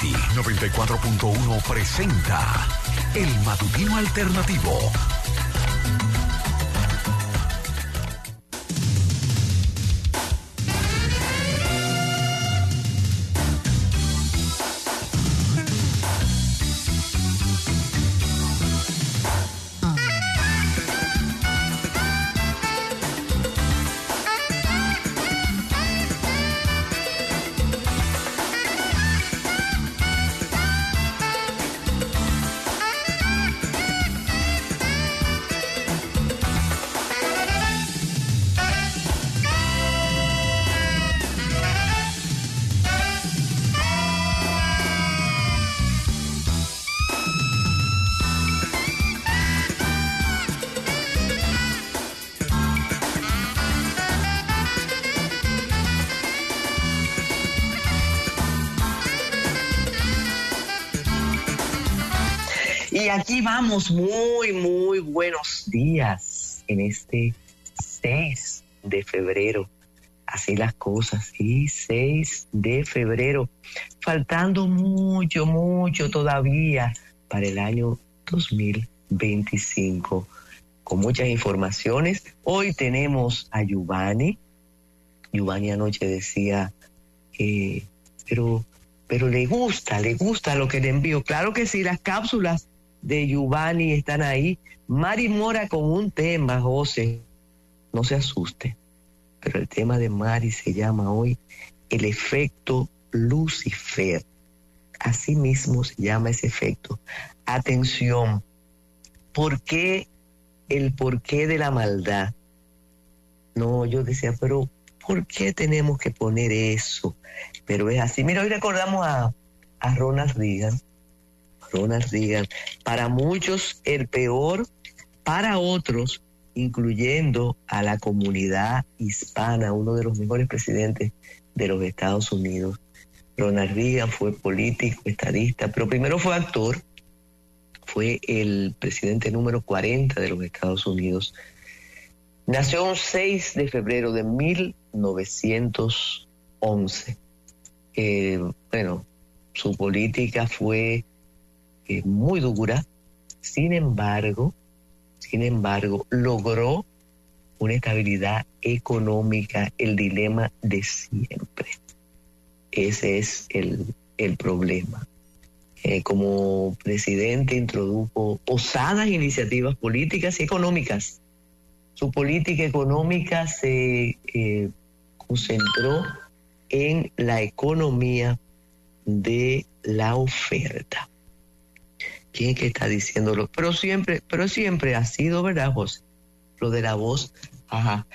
Unity 94.1 presenta El Matutino Alternativo. Vamos, muy, muy buenos días en este 6 de febrero. Así las cosas, sí, 6 de febrero. Faltando mucho, mucho todavía para el año 2025. Con muchas informaciones. Hoy tenemos a Giovanni. Giovanni anoche decía, eh, pero, pero le gusta, le gusta lo que le envío. Claro que sí, las cápsulas de Giovanni están ahí. Mari Mora con un tema, José. No se asuste, pero el tema de Mari se llama hoy el efecto Lucifer. Así mismo se llama ese efecto. Atención, ¿por qué el porqué de la maldad? No, yo decía, pero ¿por qué tenemos que poner eso? Pero es así. Mira, hoy recordamos a, a Ronald Reagan Ronald Reagan. Para muchos el peor, para otros, incluyendo a la comunidad hispana, uno de los mejores presidentes de los Estados Unidos. Ronald Reagan fue político, estadista, pero primero fue actor, fue el presidente número 40 de los Estados Unidos. Nació un 6 de febrero de 1911. Eh, bueno, su política fue muy dura. Sin embargo, sin embargo, logró una estabilidad económica, el dilema de siempre. Ese es el, el problema. Eh, como presidente introdujo osadas iniciativas políticas y económicas. Su política económica se eh, concentró en la economía de la oferta. ¿Quién que está diciéndolo? Pero siempre, pero siempre ha sido, ¿verdad, José? Lo de la voz, ajá,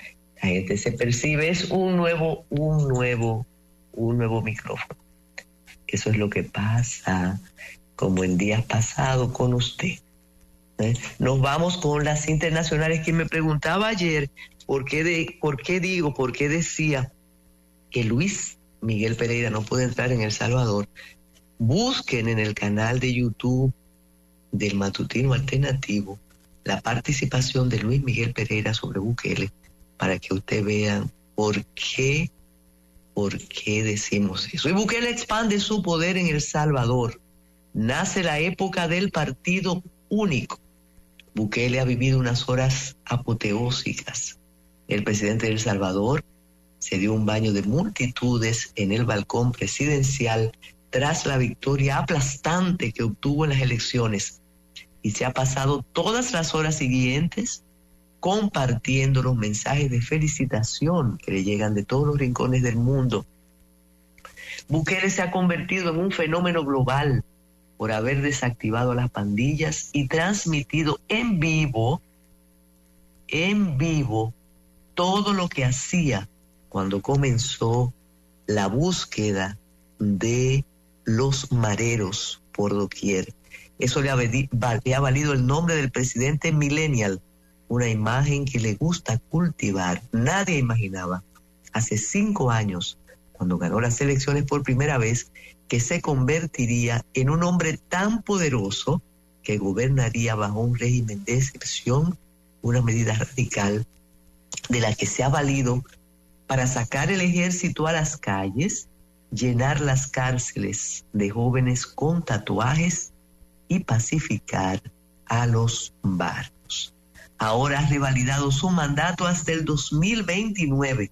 la gente se percibe, es un nuevo, un nuevo, un nuevo micrófono. Eso es lo que pasa, como en días pasados con usted. ¿eh? Nos vamos con las internacionales. Quien me preguntaba ayer por qué, de, por qué digo, por qué decía que Luis Miguel Pereira no puede entrar en El Salvador, busquen en el canal de YouTube del matutino alternativo la participación de Luis Miguel Pereira sobre Bukele para que usted vean por qué, por qué decimos eso. Y Bukele expande su poder en El Salvador. Nace la época del partido único. Bukele ha vivido unas horas apoteósicas. El presidente de El Salvador se dio un baño de multitudes en el balcón presidencial tras la victoria aplastante que obtuvo en las elecciones y se ha pasado todas las horas siguientes compartiendo los mensajes de felicitación que le llegan de todos los rincones del mundo. Bukele se ha convertido en un fenómeno global por haber desactivado las pandillas y transmitido en vivo, en vivo, todo lo que hacía cuando comenzó la búsqueda de los mareros por doquier. Eso le ha, valido el nombre del presidente millennial, una imagen que le gusta cultivar. Nadie imaginaba hace cinco años, cuando ganó las elecciones por primera vez, que se convertiría en un hombre tan poderoso que gobernaría bajo un régimen de excepción, una medida radical de la que se ha valido para sacar el ejército a las calles llenar las cárceles de jóvenes con tatuajes y pacificar a los barrios. Ahora ha revalidado su mandato hasta el 2029,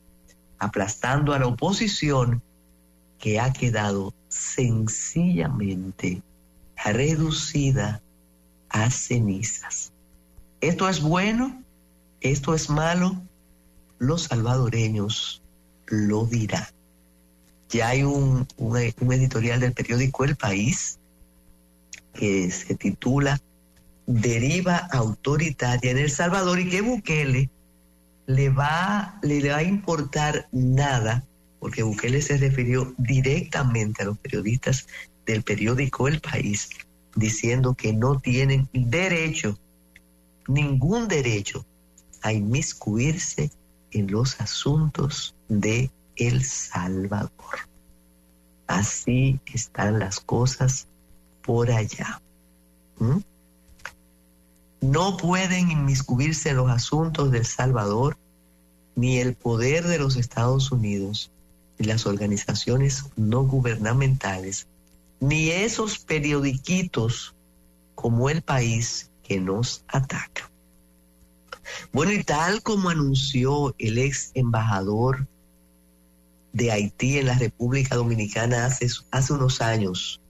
aplastando a la oposición que ha quedado sencillamente reducida a cenizas. ¿Esto es bueno? ¿Esto es malo? Los salvadoreños lo dirán. Ya hay un, un, editorial del periódico El País que se titula Deriva autoritaria en El Salvador y que Bukele le va, le va a importar nada, porque Bukele se refirió directamente a los periodistas del periódico El País, diciendo que no tienen derecho, ningún derecho, a inmiscuirse en los asuntos de El Salvador. Así están las cosas por allá. ¿Mm? No pueden inmiscuirse los asuntos del Salvador ni el poder de los Estados Unidos, ni las organizaciones no gubernamentales, ni esos periodiquitos como el país que nos ataca. Bueno, y tal como anunció el ex embajador de Haití en la República Dominicana hace unos años,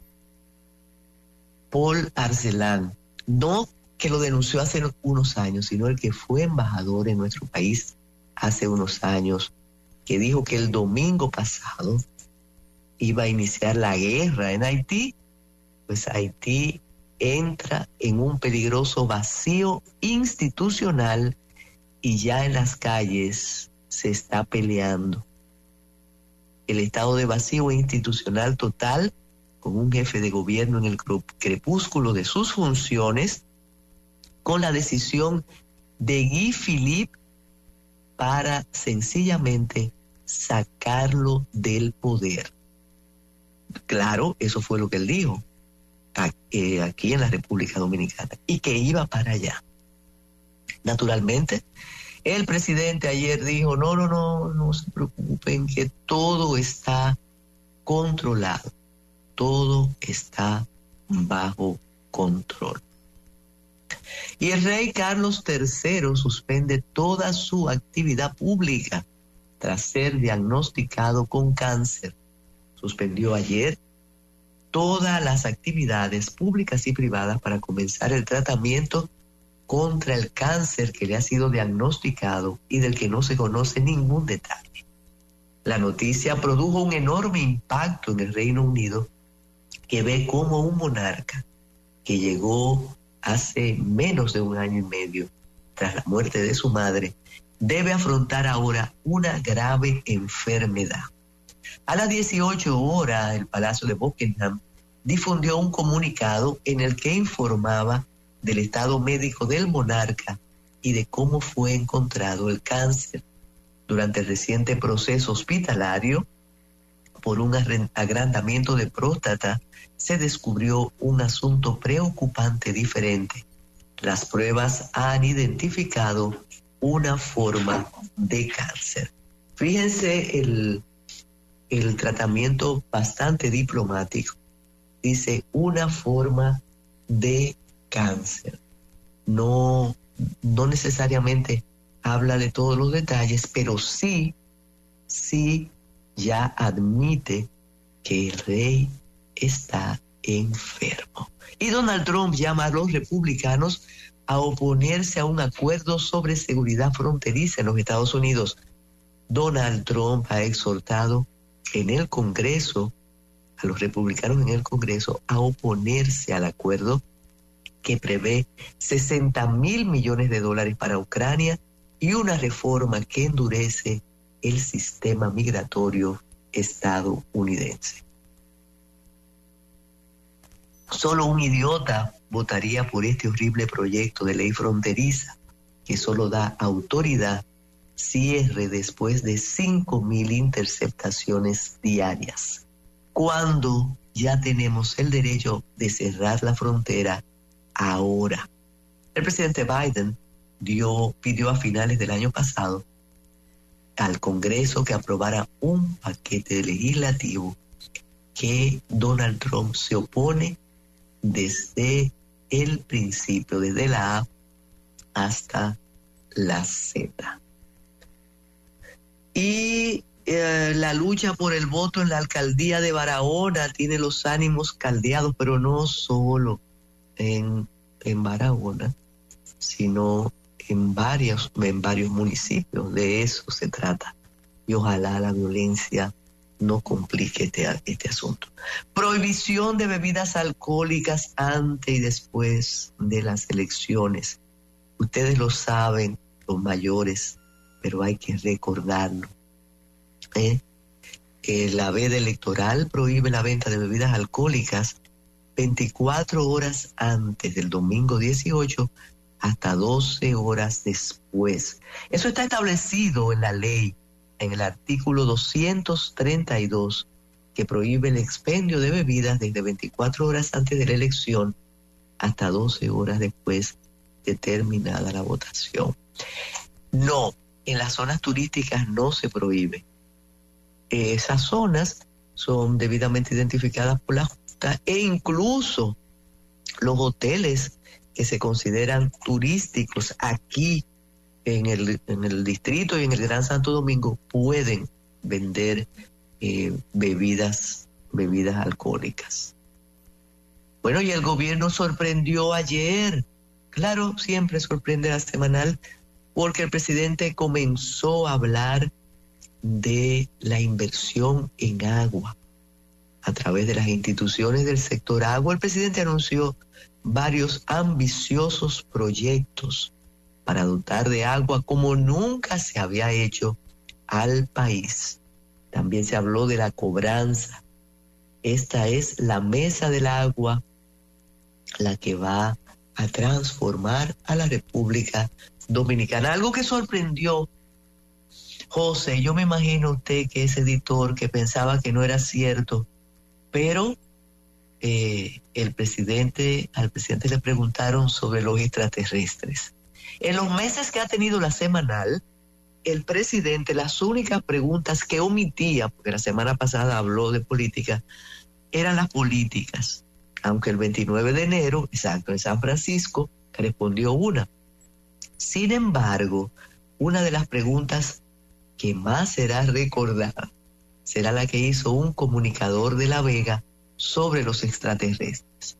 Paul Arcelán, no que lo denunció hace unos años, sino el que fue embajador en nuestro país hace unos años, que dijo que el domingo pasado iba a iniciar la guerra en Haití, pues Haití entra en un peligroso vacío institucional y ya en las calles se está peleando. El estado de vacío institucional total, con un jefe de gobierno en el crepúsculo de sus funciones, con la decisión de Guy Philippe para sencillamente sacarlo del poder. Claro, eso fue lo que él dijo eh, aquí en la República Dominicana y que iba para allá. Naturalmente, el presidente ayer dijo, no, no, no, no se preocupen, que todo está controlado, todo está bajo control. Y el rey Carlos III suspende toda su actividad pública tras ser diagnosticado con cáncer suspendió ayer todas las actividades públicas y privadas para comenzar el tratamiento contra el cáncer que le ha sido diagnosticado y del que no se conoce ningún detalle. La noticia produjo un enorme impacto en el Reino Unido que ve como un monarca que llegó hace menos de un año y medio tras la muerte de su madre, debe afrontar ahora una grave enfermedad. A las 18 horas, el Palacio de Buckingham difundió un comunicado en el que informaba del estado médico del monarca y de cómo fue encontrado el cáncer. Durante el reciente proceso hospitalario, por un agrandamiento de próstata, se descubrió un asunto preocupante diferente. Las pruebas han identificado una forma de cáncer. Fíjense el, el tratamiento bastante diplomático. Dice una forma de cáncer. No, no necesariamente habla de todos los detalles, pero sí, sí ya admite que el rey está enfermo. Y Donald Trump llama a los republicanos a oponerse a un acuerdo sobre seguridad fronteriza en los Estados Unidos. Donald Trump ha exhortado en el Congreso, a los republicanos en el Congreso, a oponerse al acuerdo que prevé 60 mil millones de dólares para Ucrania y una reforma que endurece el sistema migratorio estadounidense. Solo un idiota votaría por este horrible proyecto de ley fronteriza que solo da autoridad cierre después de 5.000 interceptaciones diarias. Cuando ya tenemos el derecho de cerrar la frontera ahora. El presidente Biden dio, pidió a finales del año pasado al Congreso que aprobara un paquete legislativo que Donald Trump se opone desde el principio, desde la A hasta la Z. Y eh, la lucha por el voto en la alcaldía de Barahona tiene los ánimos caldeados, pero no solo en, en Barahona, sino en varios, en varios municipios. De eso se trata. Y ojalá la violencia no complique este, este asunto. Prohibición de bebidas alcohólicas antes y después de las elecciones. Ustedes lo saben, los mayores, pero hay que recordarlo. ¿eh? la veda electoral prohíbe la venta de bebidas alcohólicas 24 horas antes del domingo 18 hasta 12 horas después. Eso está establecido en la ley, en el artículo 232, que prohíbe el expendio de bebidas desde 24 horas antes de la elección hasta 12 horas después de terminada la votación. No, en las zonas turísticas no se prohíbe. Esas zonas son debidamente identificadas por la Junta e incluso los hoteles que se consideran turísticos aquí en el, en el distrito y en el Gran Santo Domingo pueden vender eh, bebidas, bebidas alcohólicas. Bueno, y el gobierno sorprendió ayer, claro, siempre sorprende la semanal, porque el presidente comenzó a hablar de la inversión en agua a través de las instituciones del sector agua. El presidente anunció varios ambiciosos proyectos para dotar de agua como nunca se había hecho al país. También se habló de la cobranza. Esta es la mesa del agua, la que va a transformar a la República Dominicana. Algo que sorprendió, José, yo me imagino usted que es editor que pensaba que no era cierto, pero eh, el presidente, al presidente le preguntaron sobre los extraterrestres. En los meses que ha tenido la semanal, el presidente, las únicas preguntas que omitía, porque la semana pasada habló de política, eran las políticas. Aunque el 29 de enero, exacto, en San Francisco, respondió una. Sin embargo, una de las preguntas que más será recordada será la que hizo un comunicador de La Vega sobre los extraterrestres.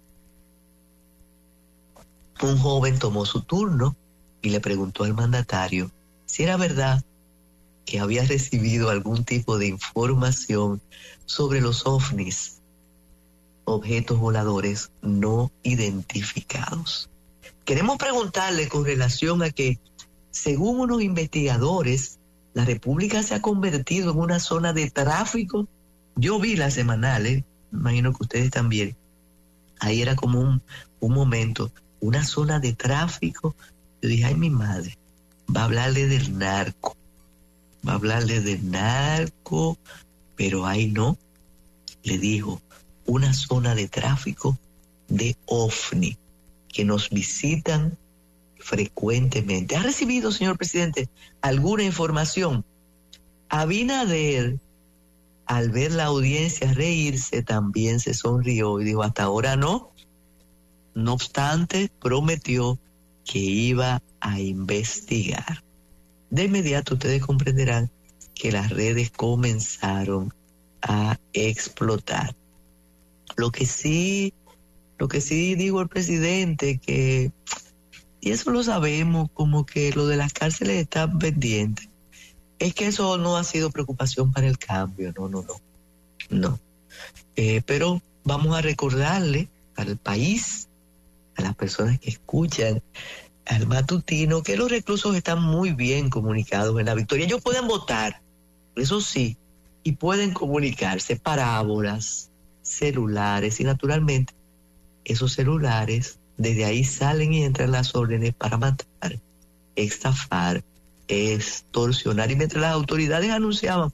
Un joven tomó su turno y le preguntó al mandatario si era verdad que había recibido algún tipo de información sobre los ovnis, objetos voladores no identificados. Queremos preguntarle con relación a que, según unos investigadores, la República se ha convertido en una zona de tráfico. Yo vi las semanales imagino que ustedes también, ahí era como un, momento, una zona de tráfico. Yo dije, ay, mi madre, va a hablarle del narco, va a hablarle del narco, pero ahí no. Le dijo, una zona de tráfico de OVNI, que nos visitan frecuentemente. ¿Ha recibido, señor presidente, alguna información? Abinader al ver la audiencia reírse, también se sonrió y dijo, hasta ahora no. No obstante, prometió que iba a investigar. De inmediato ustedes comprenderán que las redes comenzaron a explotar. Lo que sí, lo que sí digo el presidente que, y eso lo sabemos, como que lo de las cárceles está pendiente es que eso no ha sido preocupación para el cambio, no, no, no, no. Eh, pero vamos a recordarle al país, a las personas que escuchan al matutino, que los reclusos están muy bien comunicados en la victoria. Ellos pueden votar, eso sí, y pueden comunicarse parábolas, celulares, y naturalmente esos celulares, desde ahí salen y entran las órdenes para matar, estafar, extorsionar. Y mientras las autoridades anunciaban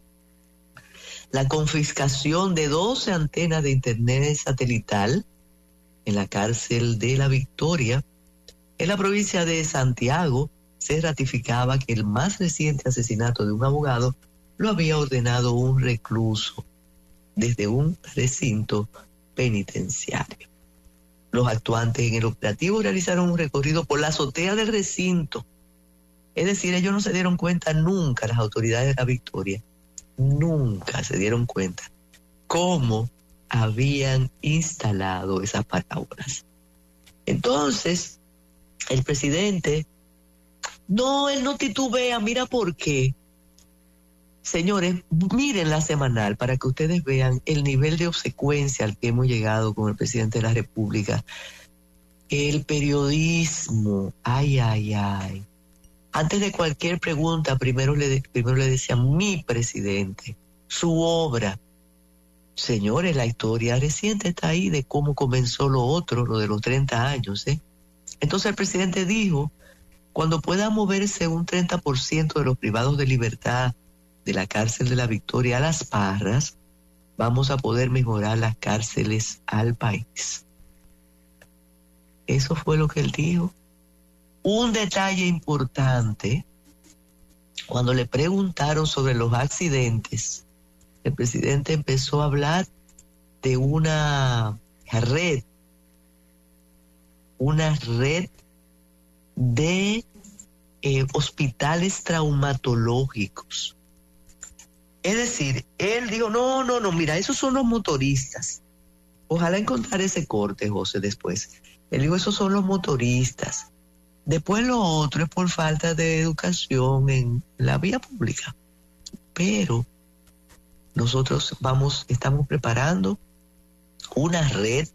la confiscación de 12 antenas de Internet satelital en la cárcel de La Victoria, en la provincia de Santiago se ratificaba que el más reciente asesinato de un abogado lo había ordenado un recluso. desde un recinto penitenciario. Los actuantes en el operativo realizaron un recorrido por la azotea del recinto. Es decir, ellos no se dieron cuenta nunca, las autoridades de la Victoria, nunca se dieron cuenta cómo habían instalado esas palabras. Entonces, el presidente, no, él no titubea, mira por qué. Señores, miren la semanal para que ustedes vean el nivel de obsecuencia al que hemos llegado con el presidente de la República. El periodismo, ay, ay, ay. Antes de cualquier pregunta, primero le, primero le decía mi presidente, su obra. Señores, la historia reciente está ahí de cómo comenzó lo otro, lo de los 30 años. ¿eh? Entonces el presidente dijo, cuando pueda moverse un 30% de los privados de libertad de la cárcel de la Victoria a las Parras, vamos a poder mejorar las cárceles al país. Eso fue lo que él dijo. Un detalle importante, cuando le preguntaron sobre los accidentes, el presidente empezó a hablar de una red, una red de eh, hospitales traumatológicos es decir, él dijo, no, no, no, mira, esos son los motoristas. Ojalá encontrar ese corte, José, después. Él dijo, esos son los motoristas. Después lo otro es por falta de educación en la vía pública. Pero nosotros vamos, estamos preparando una red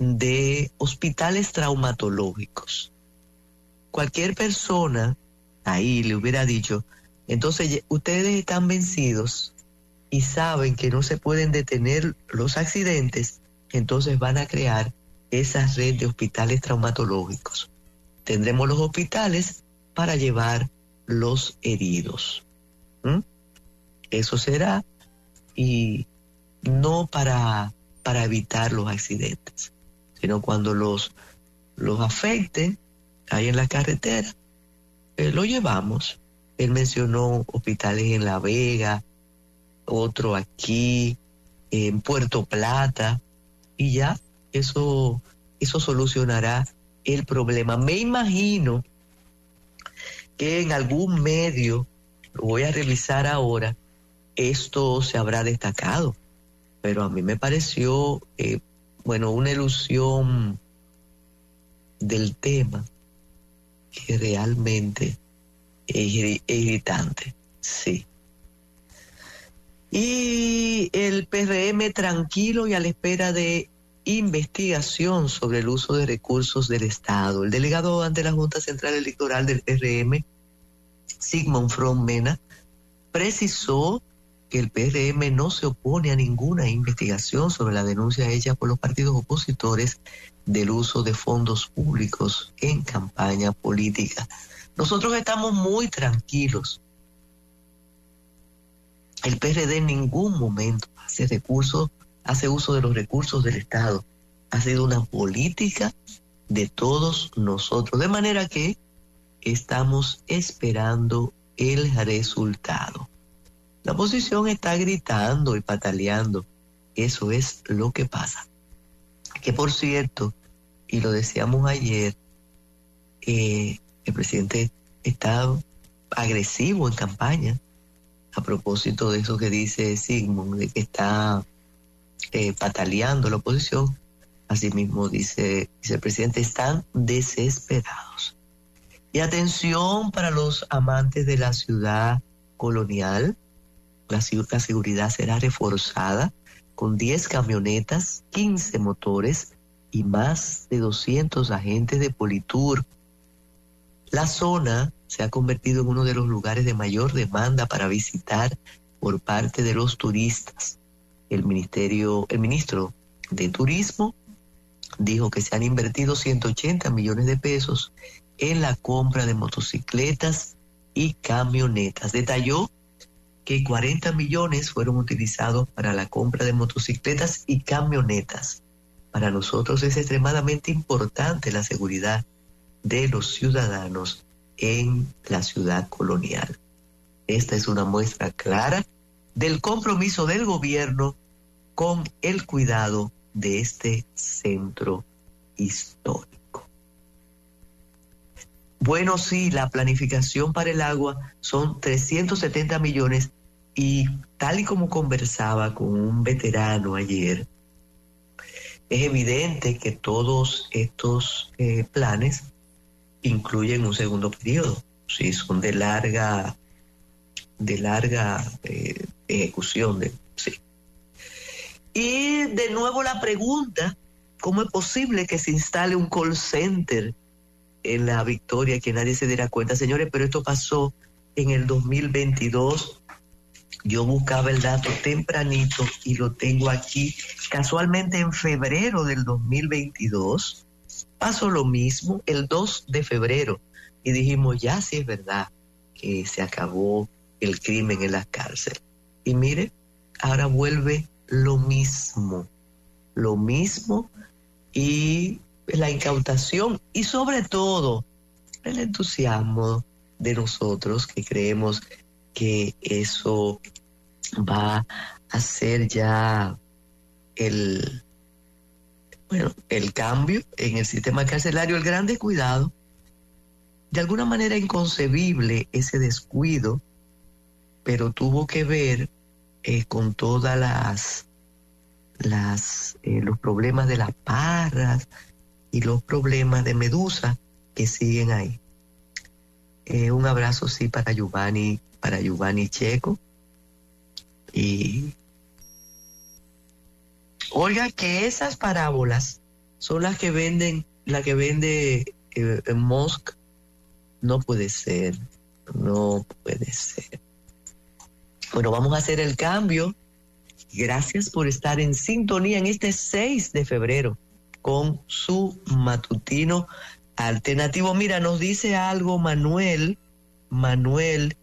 de hospitales traumatológicos. Cualquier persona ahí le hubiera dicho, entonces ustedes están vencidos y saben que no se pueden detener los accidentes, entonces van a crear esa red de hospitales traumatológicos. Tendremos los hospitales para llevar los heridos. Eso será y no para, para evitar los accidentes, sino cuando los, los afecten ahí en la carretera, eh, lo llevamos él mencionó hospitales en La Vega, otro aquí, en Puerto Plata, y ya eso, eso solucionará el problema. Me imagino que en algún medio, lo voy a revisar ahora, esto se habrá destacado, pero a mí me pareció, eh, bueno, una ilusión del tema que realmente es irritante, sí. Y el PRM tranquilo y a la espera de investigación sobre el uso de recursos del Estado. El delegado ante la Junta Central Electoral del PRM, Sigmund From Mena, precisó que el PRM no se opone a ninguna investigación sobre la denuncia hecha por los partidos opositores del uso de fondos públicos en campaña política. Nosotros estamos muy tranquilos. El PRD en ningún momento hace recursos, hace uso de los recursos del Estado. Ha sido una política de todos nosotros. De manera que estamos esperando el resultado. La oposición está gritando y pataleando. Eso es lo que pasa. Que por cierto, y lo decíamos ayer, eh, el presidente está agresivo en campaña a propósito de eso que dice Sigmund, de que está eh, pataleando la oposición. Asimismo, dice, dice el presidente, están desesperados. Y atención para los amantes de la ciudad colonial, la, la seguridad será reforzada con 10 camionetas, 15 motores y más de 200 agentes de Politur la zona se ha convertido en uno de los lugares de mayor demanda para visitar por parte de los turistas. El ministerio, el ministro de Turismo dijo que se han invertido 180 millones de pesos en la compra de motocicletas y camionetas. Detalló que 40 millones fueron utilizados para la compra de motocicletas y camionetas. Para nosotros es extremadamente importante la seguridad de los ciudadanos en la ciudad colonial. Esta es una muestra clara del compromiso del gobierno con el cuidado de este centro histórico. Bueno, sí, la planificación para el agua son 370 millones y tal y como conversaba con un veterano ayer, es evidente que todos estos eh, planes incluyen un segundo periodo, sí, son de larga, de larga eh, ejecución, de. Y de nuevo la pregunta, ¿cómo es posible que se instale un call center en la victoria que nadie se diera cuenta? Señores, pero esto pasó en el 2022. Yo buscaba el dato tempranito y lo tengo aquí. Casualmente en febrero del 2022 pasó lo mismo el 2 de febrero y dijimos, ya sí es verdad que se acabó el crimen en la cárcel. Y mire, ahora vuelve lo mismo, lo mismo y la incautación y sobre todo el entusiasmo de nosotros que creemos que eso va a ser ya el, bueno, el cambio en el sistema carcelario, el gran descuidado, de alguna manera inconcebible ese descuido, pero tuvo que ver eh, con todas las, las eh, los problemas de las parras y los problemas de medusa que siguen ahí. Eh, un abrazo sí para Giovanni, para Giovanni Checo. Y oiga que esas parábolas son las que venden, la que vende eh, Musk. No puede ser, no puede ser. Bueno, vamos a hacer el cambio. Gracias por estar en sintonía en este 6 de febrero con su matutino alternativo. Mira, nos dice algo Manuel, Manuel,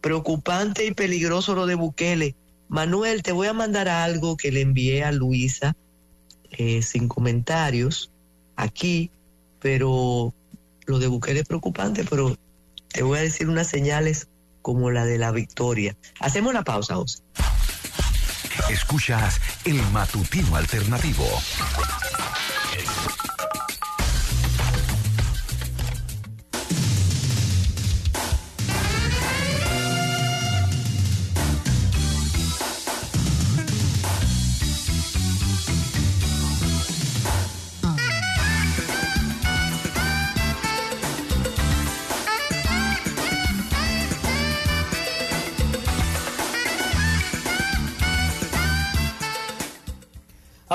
preocupante y peligroso lo de Bukele. Manuel, te voy a mandar algo que le envié a Luisa eh, sin comentarios aquí, pero lo de Bukele es preocupante, pero te voy a decir unas señales como la de la victoria. Hacemos la pausa, José. Escuchas el matutino alternativo.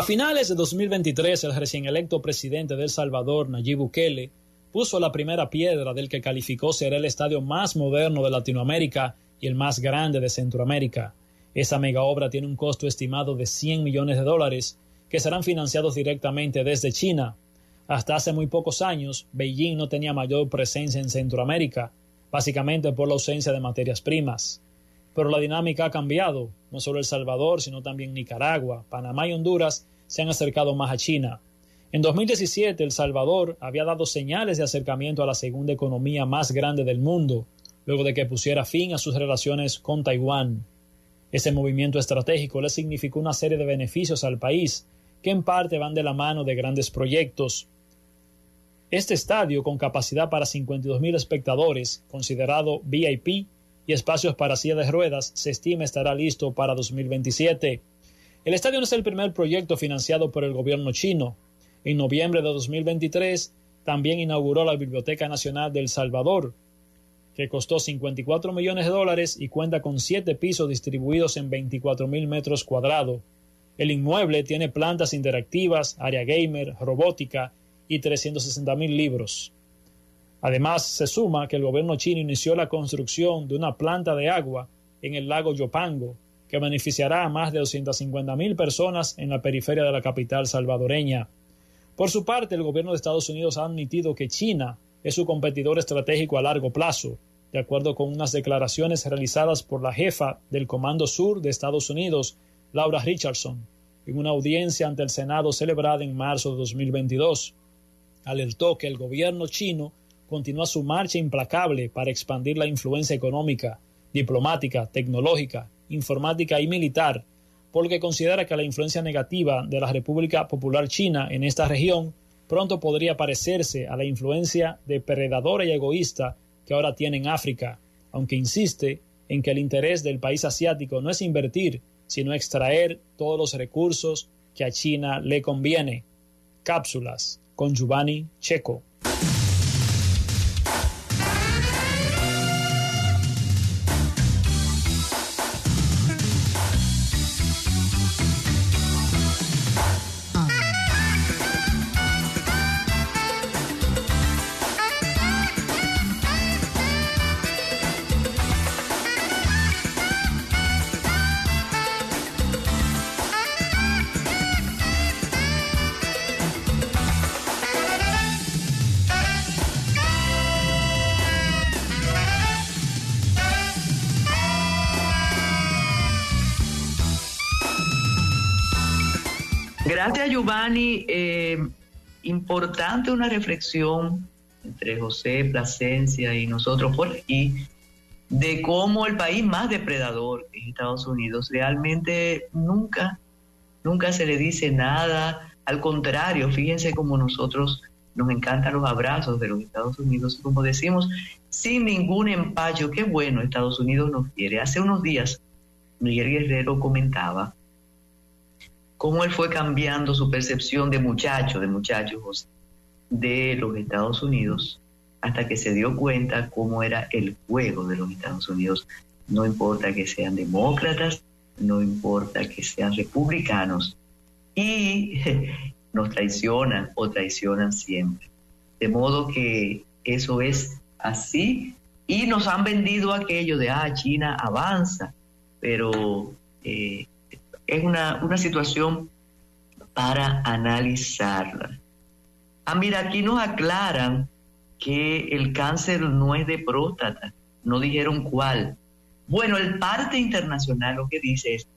Finales de 2023, el recién electo presidente de El Salvador, Nayib Bukele, puso la primera piedra del que calificó ser el estadio más moderno de Latinoamérica y el más grande de Centroamérica. Esa mega obra tiene un costo estimado de 100 millones de dólares que serán financiados directamente desde China. Hasta hace muy pocos años, Beijing no tenía mayor presencia en Centroamérica, básicamente por la ausencia de materias primas pero la dinámica ha cambiado. No solo El Salvador, sino también Nicaragua, Panamá y Honduras se han acercado más a China. En 2017, El Salvador había dado señales de acercamiento a la segunda economía más grande del mundo, luego de que pusiera fin a sus relaciones con Taiwán. Ese movimiento estratégico le significó una serie de beneficios al país, que en parte van de la mano de grandes proyectos. Este estadio, con capacidad para 52.000 espectadores, considerado VIP, y espacios para silla de ruedas se estima estará listo para 2027. El estadio no es el primer proyecto financiado por el gobierno chino. En noviembre de 2023 también inauguró la Biblioteca Nacional de El Salvador, que costó 54 millones de dólares y cuenta con siete pisos distribuidos en 24 mil metros cuadrados. El inmueble tiene plantas interactivas, área gamer, robótica y 360 mil libros. Además, se suma que el gobierno chino inició la construcción de una planta de agua en el lago Yopango, que beneficiará a más de 250.000 personas en la periferia de la capital salvadoreña. Por su parte, el gobierno de Estados Unidos ha admitido que China es su competidor estratégico a largo plazo, de acuerdo con unas declaraciones realizadas por la jefa del Comando Sur de Estados Unidos, Laura Richardson, en una audiencia ante el Senado celebrada en marzo de 2022. Alertó que el gobierno chino continúa su marcha implacable para expandir la influencia económica, diplomática, tecnológica, informática y militar porque considera que la influencia negativa de la República Popular China en esta región pronto podría parecerse a la influencia depredadora y egoísta que ahora tiene en África, aunque insiste en que el interés del país asiático no es invertir, sino extraer todos los recursos que a China le conviene. Cápsulas con Giovanni Checo. Gracias, Giovanni. Eh, importante una reflexión entre José Plasencia y nosotros por aquí de cómo el país más depredador es Estados Unidos. Realmente nunca, nunca se le dice nada. Al contrario, fíjense cómo nosotros nos encantan los abrazos de los Estados Unidos. Como decimos, sin ningún empacho, qué bueno Estados Unidos nos quiere. Hace unos días, Miguel Guerrero comentaba cómo él fue cambiando su percepción de muchacho, de muchachos de los Estados Unidos, hasta que se dio cuenta cómo era el juego de los Estados Unidos. No importa que sean demócratas, no importa que sean republicanos, y nos traicionan o traicionan siempre. De modo que eso es así, y nos han vendido aquello de, ah, China avanza, pero eh, es una, situación para analizarla. Ah, mira, aquí nos aclaran que el cáncer no es de próstata, no dijeron cuál. Bueno, el parte internacional lo que dice es,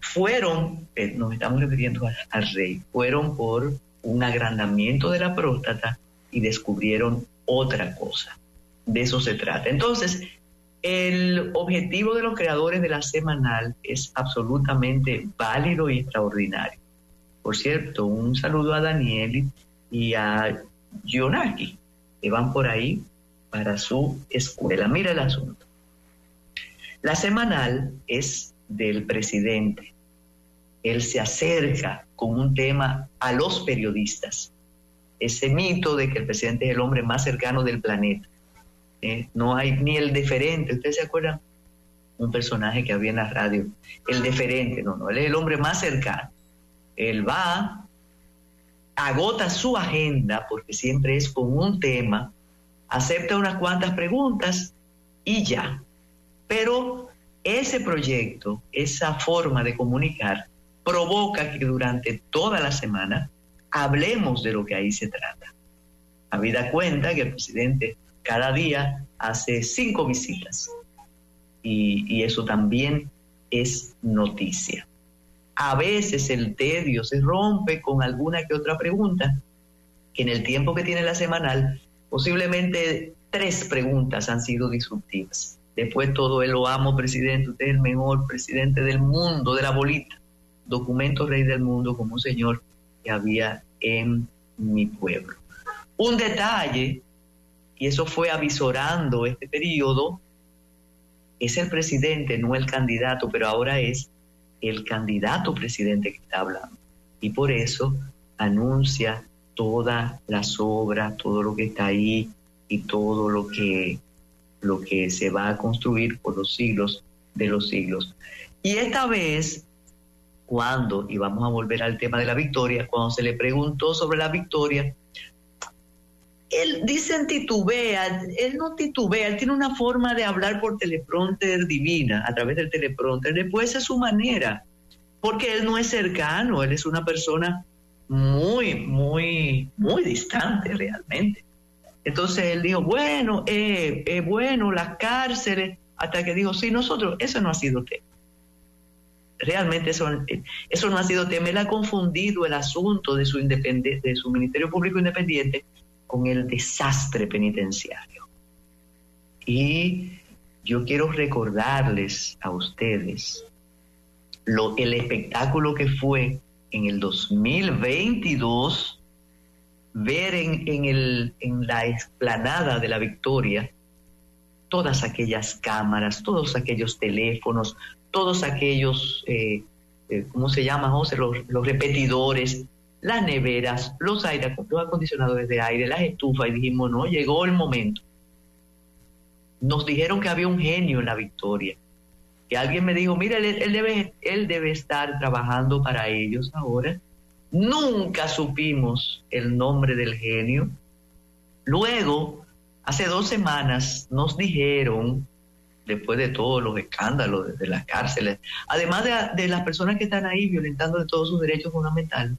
fueron, eh, nos estamos refiriendo al rey, fueron por un agrandamiento de la próstata y descubrieron otra cosa. De eso se trata. Entonces, el objetivo de los creadores de la semanal es absolutamente válido y extraordinario. Por cierto, un saludo a Daniel y a Yonaki, que van por ahí para su escuela. Mira el asunto. La semanal es del presidente. Él se acerca con un tema a los periodistas. Ese mito de que el presidente es el hombre más cercano del planeta eh, no hay ni el deferente. ¿Ustedes se acuerdan? Un personaje que había en la radio. El deferente, no, no, él es el hombre más cercano. Él va, agota su agenda, porque siempre es con un tema, acepta unas cuantas preguntas y ya. Pero ese proyecto, esa forma de comunicar, provoca que durante toda la semana hablemos de lo que ahí se trata. Habida cuenta que el presidente cada día hace cinco visitas y, eso también es noticia. A veces el tedio se rompe con alguna que otra pregunta, que en el tiempo que tiene la semanal, posiblemente tres preguntas han sido disruptivas. Después todo el lo amo, presidente, usted es el mejor presidente del mundo, de la bolita. Documento rey del mundo como un señor que había en mi pueblo. Un detalle y eso fue avisorando este periodo, es el presidente, no el candidato, pero ahora es el candidato presidente que está hablando. Y por eso anuncia todas las obras, todo lo que está ahí y todo lo que, lo que se va a construir por los siglos de los siglos. Y esta vez, cuando, y vamos a volver al tema de la victoria, cuando se le preguntó sobre la victoria, él dicen titubea, él no titubea, él tiene una forma de hablar por teleprompter divina, a través del teleprompter, después es su manera, porque él no es cercano, él es una persona muy, muy, muy distante realmente. Entonces él dijo, bueno, eh, eh, bueno, las cárceles, hasta que dijo, sí, nosotros, eso no ha sido tema. Realmente eso, eso no ha sido tema. Él ha confundido el asunto de su, de su Ministerio Público Independiente con el desastre penitenciario. Y yo quiero recordarles a ustedes lo, el espectáculo que fue en el 2022 ver en, en, el, en la explanada de la Victoria todas aquellas cámaras, todos aquellos teléfonos, todos aquellos, eh, eh, ¿cómo se llama, José? Los, los, repetidores, las neveras, los, aire, los acondicionadores de aire, las estufas, y dijimos, no, llegó el momento. Nos dijeron que había un genio en la victoria, que alguien me dijo, mira, él, debe, él debe estar trabajando para ellos ahora. Nunca supimos el nombre del genio. Luego, hace dos semanas, nos dijeron después de todos los escándalos de, las cárceles, además de, las personas que están ahí violentando de todos sus derechos fundamentales,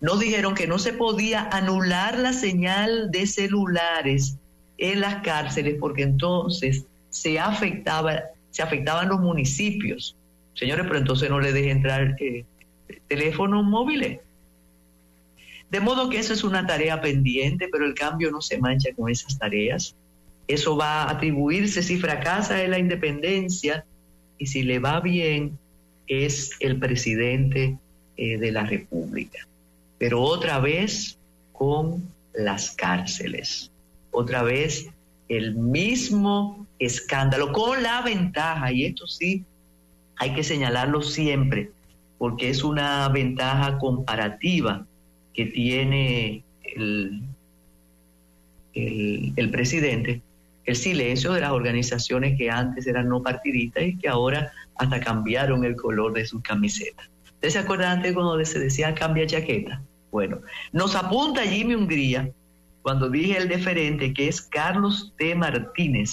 nos dijeron que no se podía anular la señal de celulares en las cárceles porque entonces se afectaba, se afectaban los municipios. Señores, pero entonces no le deje entrar eh, teléfonos móviles. De modo que eso es una tarea pendiente, pero el cambio no se mancha con esas tareas. Eso va a atribuirse si fracasa en la independencia y si le va bien es el presidente eh, de la República. Pero otra vez con las cárceles, otra vez el mismo escándalo, con la ventaja, y esto sí hay que señalarlo siempre, porque es una ventaja comparativa que tiene el, el, presidente, el silencio de las organizaciones que antes eran no partidistas y que ahora hasta cambiaron el color de sus camisetas. ¿Ustedes se acuerdan antes cuando se decía cambia chaqueta? Bueno, nos apunta Jimmy Hungría cuando dije el deferente que es Carlos T. Martínez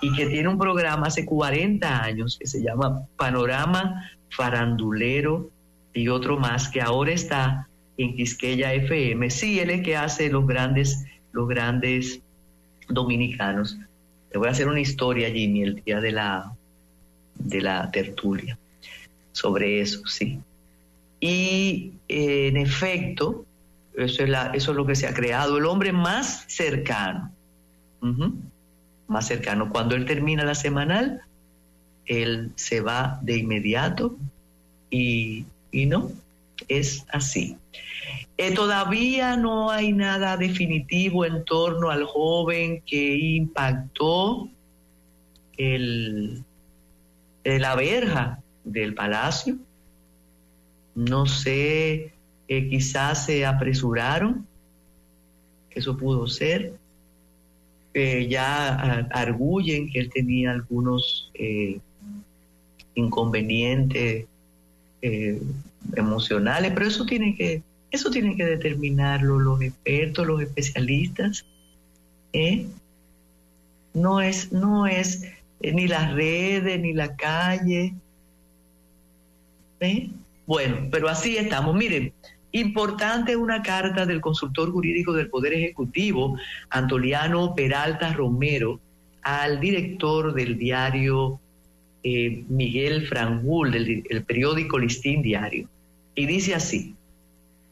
y que tiene un programa hace 40 años que se llama Panorama Farandulero y otro más que ahora está en Quisqueya FM. Sí, él es que hace los grandes, los grandes dominicanos. Te voy a hacer una historia, Jimmy, el día de la, de la tertulia, sobre eso, sí. Y eh, en efecto, eso es, la, eso es lo que se ha creado, el hombre más cercano, más cercano. Cuando él termina la semanal, él se va de inmediato y, y no, es así. Eh, todavía no hay nada definitivo en torno al joven que impactó el, la verja del palacio. No sé, eh, quizás se apresuraron, eso pudo ser. ya arguyen que él tenía algunos inconvenientes emocionales, pero eso tiene que eso tienen que determinarlo los expertos, los especialistas. ¿eh? No es, no es eh, ni las redes, ni la calle. ¿eh? Bueno, pero así estamos. Miren, importante una carta del consultor jurídico del Poder Ejecutivo, Antoliano Peralta Romero, al director del diario Miguel Frangul, del el periódico Listín Diario. Y dice así,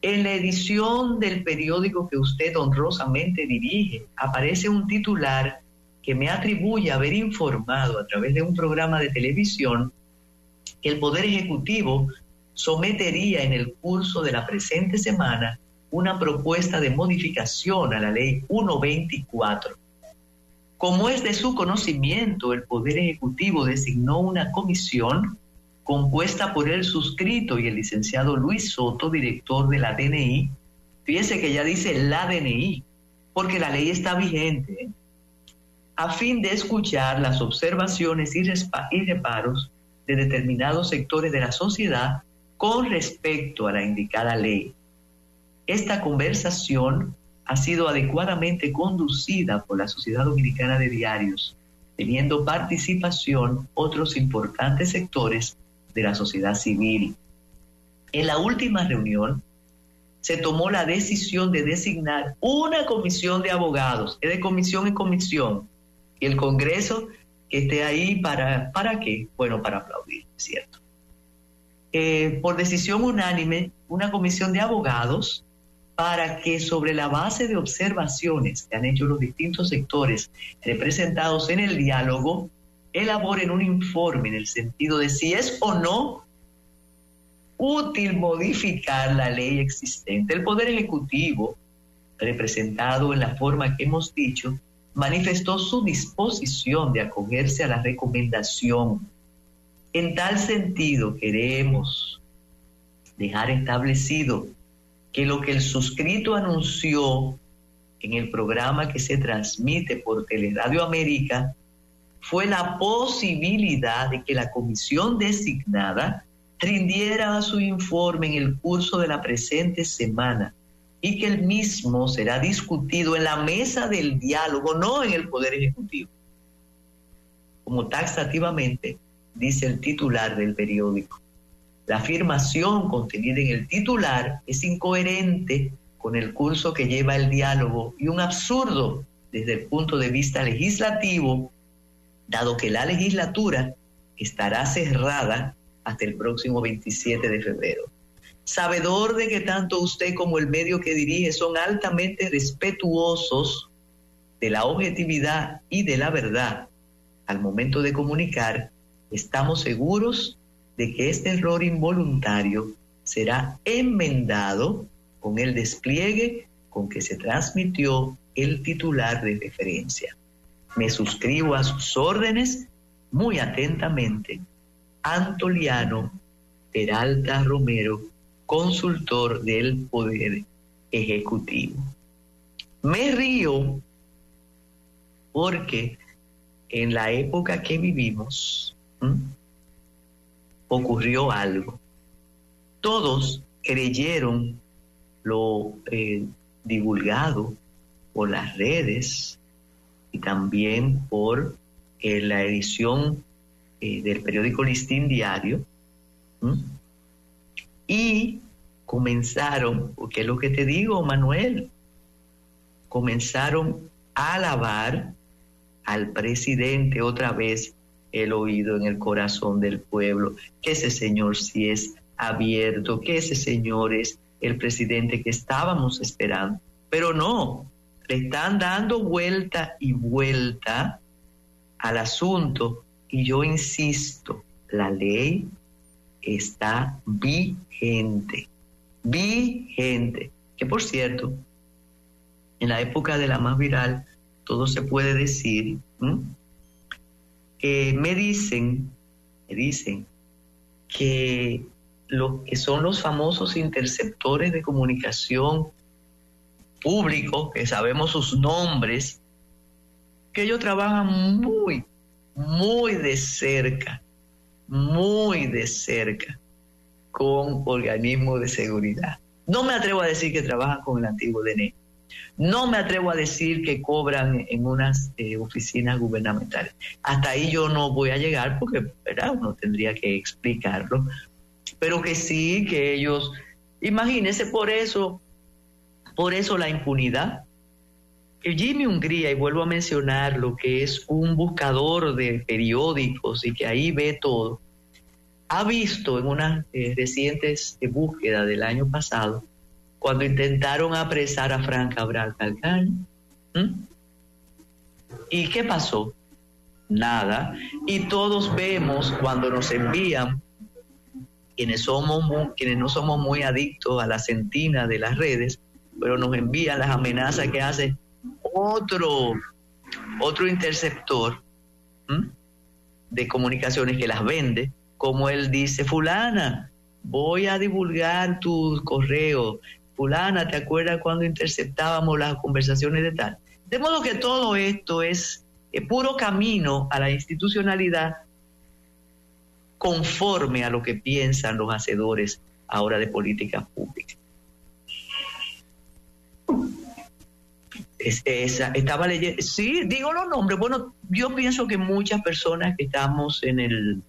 en la edición del periódico que usted honrosamente dirige aparece un titular que me atribuye haber informado a través de un programa de televisión que el Poder Ejecutivo sometería en el curso de la presente semana una propuesta de modificación a la ley 124. Como es de su conocimiento, el Poder Ejecutivo designó una comisión compuesta por el suscrito y el licenciado Luis Soto, director de la DNI. Fíjese que ya dice la DNI, porque la ley está vigente, a fin de escuchar las observaciones y, reparos de determinados sectores de la sociedad con respecto a la indicada ley. Esta conversación ha sido adecuadamente conducida por la Sociedad Dominicana de Diarios, teniendo participación otros importantes sectores de la sociedad civil. En la última reunión se tomó la decisión de designar una comisión de abogados, es de comisión en comisión, y el Congreso que esté ahí para, ¿para qué? Bueno, para aplaudir, ¿cierto? Eh, por decisión unánime, una comisión de abogados para que sobre la base de observaciones que han hecho los distintos sectores representados en el diálogo, elaboren un informe en el sentido de si es o no útil modificar la ley existente. El Poder Ejecutivo, representado en la forma que hemos dicho, manifestó su disposición de acogerse a la recomendación. En tal sentido, queremos dejar establecido que lo que el suscrito anunció en el programa que se transmite por Teleradio América fue la posibilidad de que la comisión designada rindiera su informe en el curso de la presente semana y que el mismo será discutido en la mesa del diálogo, no en el Poder Ejecutivo. Como taxativamente dice el titular del periódico. La afirmación contenida en el titular es incoherente con el curso que lleva el diálogo y un absurdo desde el punto de vista legislativo, dado que la legislatura estará cerrada hasta el próximo 27 de febrero. Sabedor de que tanto usted como el medio que dirige son altamente respetuosos de la objetividad y de la verdad al momento de comunicar, estamos seguros de que este error involuntario será enmendado con el despliegue con que se transmitió el titular de referencia. Me suscribo a sus órdenes muy atentamente. Antoliano Peralta Romero, consultor del Poder Ejecutivo. Me río porque en la época que vivimos, ocurrió algo. Todos creyeron lo eh, divulgado por las redes y también por eh, la edición eh, del periódico Listín Diario. Y comenzaron, porque es lo que te digo, Manuel, comenzaron a alabar al presidente otra vez el oído en el corazón del pueblo, que ese señor sí es abierto, que ese señor es el presidente que estábamos esperando. Pero no, le están dando vuelta y vuelta al asunto y yo insisto, la ley está vigente, vigente. Que por cierto, en la época de la más viral, todo se puede decir me dicen, me dicen que lo que son los famosos interceptores de comunicación público, que sabemos sus nombres, que ellos trabajan muy, muy de cerca, muy de cerca con organismos de seguridad. No me atrevo a decir que trabajan con el antiguo DNE, no me atrevo a decir que cobran en unas eh, oficinas gubernamentales. Hasta ahí yo no voy a llegar porque ¿verdad? uno tendría que explicarlo. Pero que sí, que ellos, imagínense por eso, por eso la impunidad. Jimmy Hungría, y vuelvo a mencionar lo que es un buscador de periódicos y que ahí ve todo, ha visto en unas eh, recientes búsquedas del año pasado cuando intentaron apresar a Frank Cabral Calcaño. ¿Y qué pasó? Nada. Y todos vemos cuando nos envían, quienes, somos quienes no somos muy adictos a la centina de las redes, pero nos envían las amenazas que hace otro, otro interceptor de comunicaciones que las vende, como él dice, fulana, voy a divulgar tu correo, fulana, ¿te acuerdas cuando interceptábamos las conversaciones de tal? De modo que todo esto es puro camino a la institucionalidad conforme a lo que piensan los hacedores ahora de políticas públicas. estaba leyendo, sí, digo los nombres. Bueno, yo pienso que muchas personas que estamos en el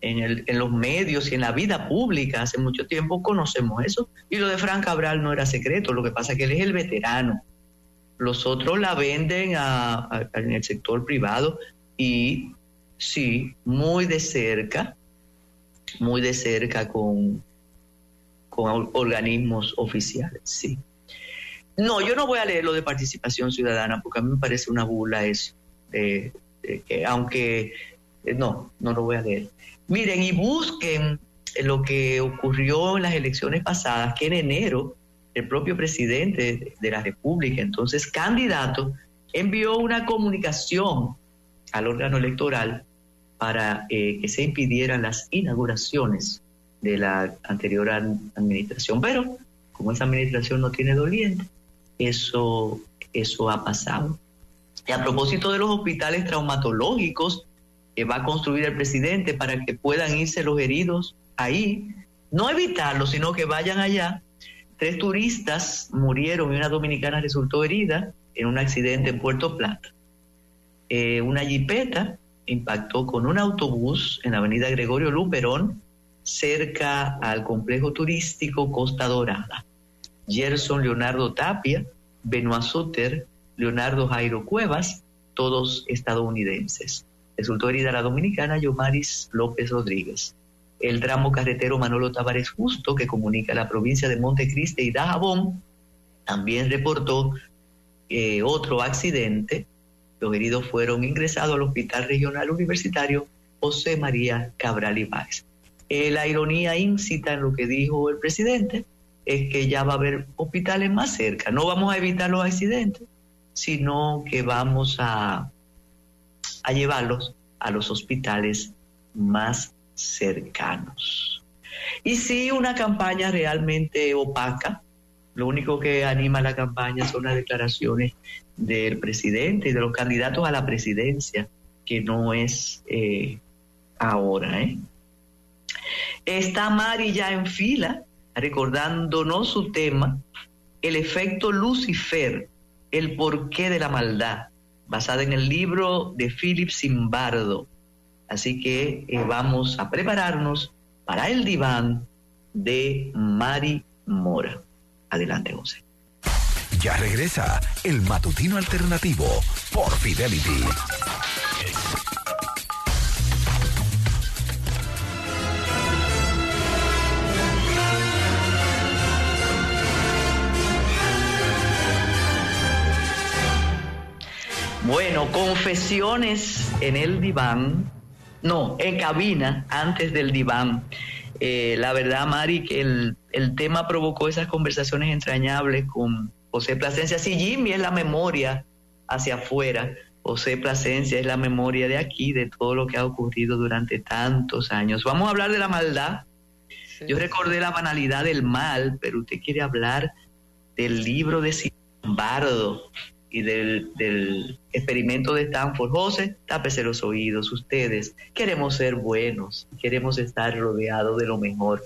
en, los medios y en la vida pública hace mucho tiempo conocemos eso. Y lo de Frank Cabral no era secreto, lo que pasa es que él es el veterano. Los otros la venden en el sector privado y sí, muy de cerca, muy de cerca con, con organismos oficiales, sí. No, yo no voy a leer lo de participación ciudadana porque a mí me parece una bula eso. aunque, eh, no, no lo voy a leer. Miren, y busquen lo que ocurrió en las elecciones pasadas, que en enero el propio presidente de la República, entonces candidato, envió una comunicación al órgano electoral para eh, que se impidieran las inauguraciones de la anterior administración. Pero como esa administración no tiene doliente, eso, eso ha pasado. Y a propósito de los hospitales traumatológicos va a construir el presidente para que puedan irse los heridos ahí, no evitarlo, sino que vayan allá. Tres turistas murieron y una dominicana resultó herida en un accidente en Puerto Plata. Eh, una jipeta impactó con un autobús en la avenida Gregorio Luperón, cerca al complejo turístico Costa Dorada. Gerson Leonardo Tapia, Benoit Sutter, Leonardo Jairo Cuevas, todos estadounidenses. Resultó herida la dominicana Yomaris López Rodríguez. El tramo carretero Manolo Tavares Justo, que comunica la provincia de Montecristi y Dajabón, también reportó otro accidente. Los heridos fueron ingresados al Hospital Regional Universitario José María Cabral Ibáez. Eh, la ironía incita en lo que dijo el presidente, es que ya va a haber hospitales más cerca. No vamos a evitar los accidentes, sino que vamos a, a llevarlos a los hospitales más cercanos. Y sí, una campaña realmente opaca. Lo único que anima la campaña son las declaraciones del presidente y de los candidatos a la presidencia, que no es eh, ahora. ¿eh? Está Mari ya en fila, recordándonos su tema, el efecto Lucifer, el porqué de la maldad, basada en el libro de Philip Zimbardo. Así que eh, vamos a prepararnos para el diván de Mari Mora. Adelante, José. Ya regresa el matutino alternativo por Fidelity. Bueno, confesiones en el diván, no, en cabina antes del diván. Eh, la verdad, Mari, que el, el, tema provocó esas conversaciones entrañables con José Plasencia. Si Jimmy es la memoria hacia afuera, José Plasencia es la memoria de aquí, de todo lo que ha ocurrido durante tantos años. Vamos a hablar de la maldad. Yo recordé la banalidad del mal, pero usted quiere hablar del libro de Simbardo, y del, del, experimento de Stanford. José, tápese los oídos, ustedes. Queremos ser buenos, queremos estar rodeados de lo mejor.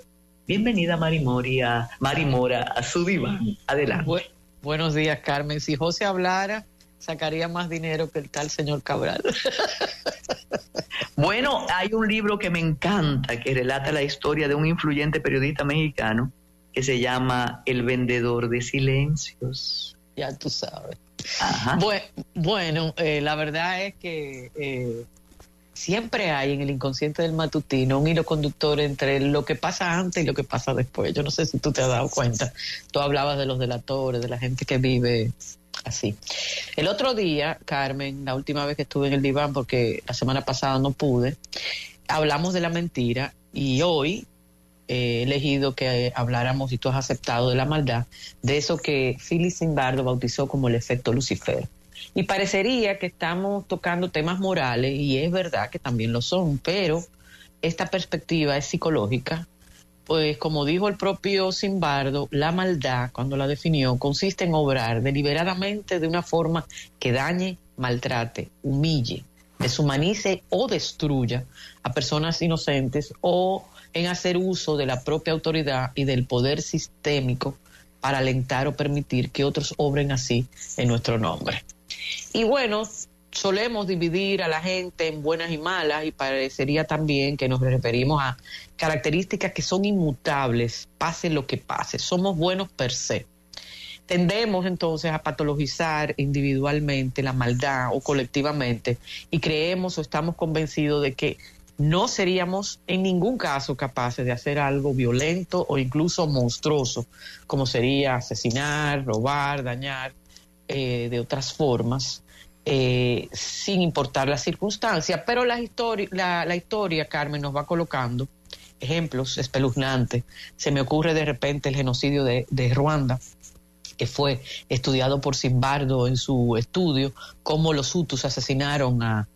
Bienvenida Mari, Moria, Mari Mora a su diván. Adelante. buenos días, Carmen. Si José hablara, sacaría más dinero que el tal señor Cabral. bueno, hay un libro que me encanta que relata la historia de un influyente periodista mexicano que se llama El vendedor de silencios. Ya tú sabes. Bueno, eh, la verdad es que eh, siempre hay en el inconsciente del matutino un hilo conductor entre lo que pasa antes y lo que pasa después. Yo no sé si tú te has dado cuenta. Tú hablabas de los delatores, de la gente que vive así. El otro día, Carmen, la última vez que estuve en el diván, porque la semana pasada no pude, hablamos de la mentira y hoy he elegido que habláramos, y tú has aceptado, de la maldad, de eso que Philip Zimbardo bautizó como el efecto Lucifer. Y parecería que estamos tocando temas morales, y es verdad que también lo son, pero esta perspectiva es psicológica, pues como dijo el propio Zimbardo, la maldad, cuando la definió, consiste en obrar deliberadamente de una forma que dañe, maltrate, humille, deshumanice o destruya a personas inocentes o en hacer uso de la propia autoridad y del poder sistémico para alentar o permitir que otros obren así en nuestro nombre. Y bueno, solemos dividir a la gente en buenas y malas y parecería también que nos referimos a características que son inmutables, pase lo que pase, somos buenos per se. Tendemos entonces a patologizar individualmente la maldad o colectivamente y creemos o estamos convencidos de que no seríamos en ningún caso capaces de hacer algo violento o incluso monstruoso, como sería asesinar, robar, dañar eh, de otras formas, eh, sin importar la circunstancia. Pero la, historia, la, la historia, Carmen, nos va colocando ejemplos espeluznantes. Se me ocurre de repente el genocidio de, Ruanda, que fue estudiado por Simbardo en su estudio, cómo los Hutus asesinaron a,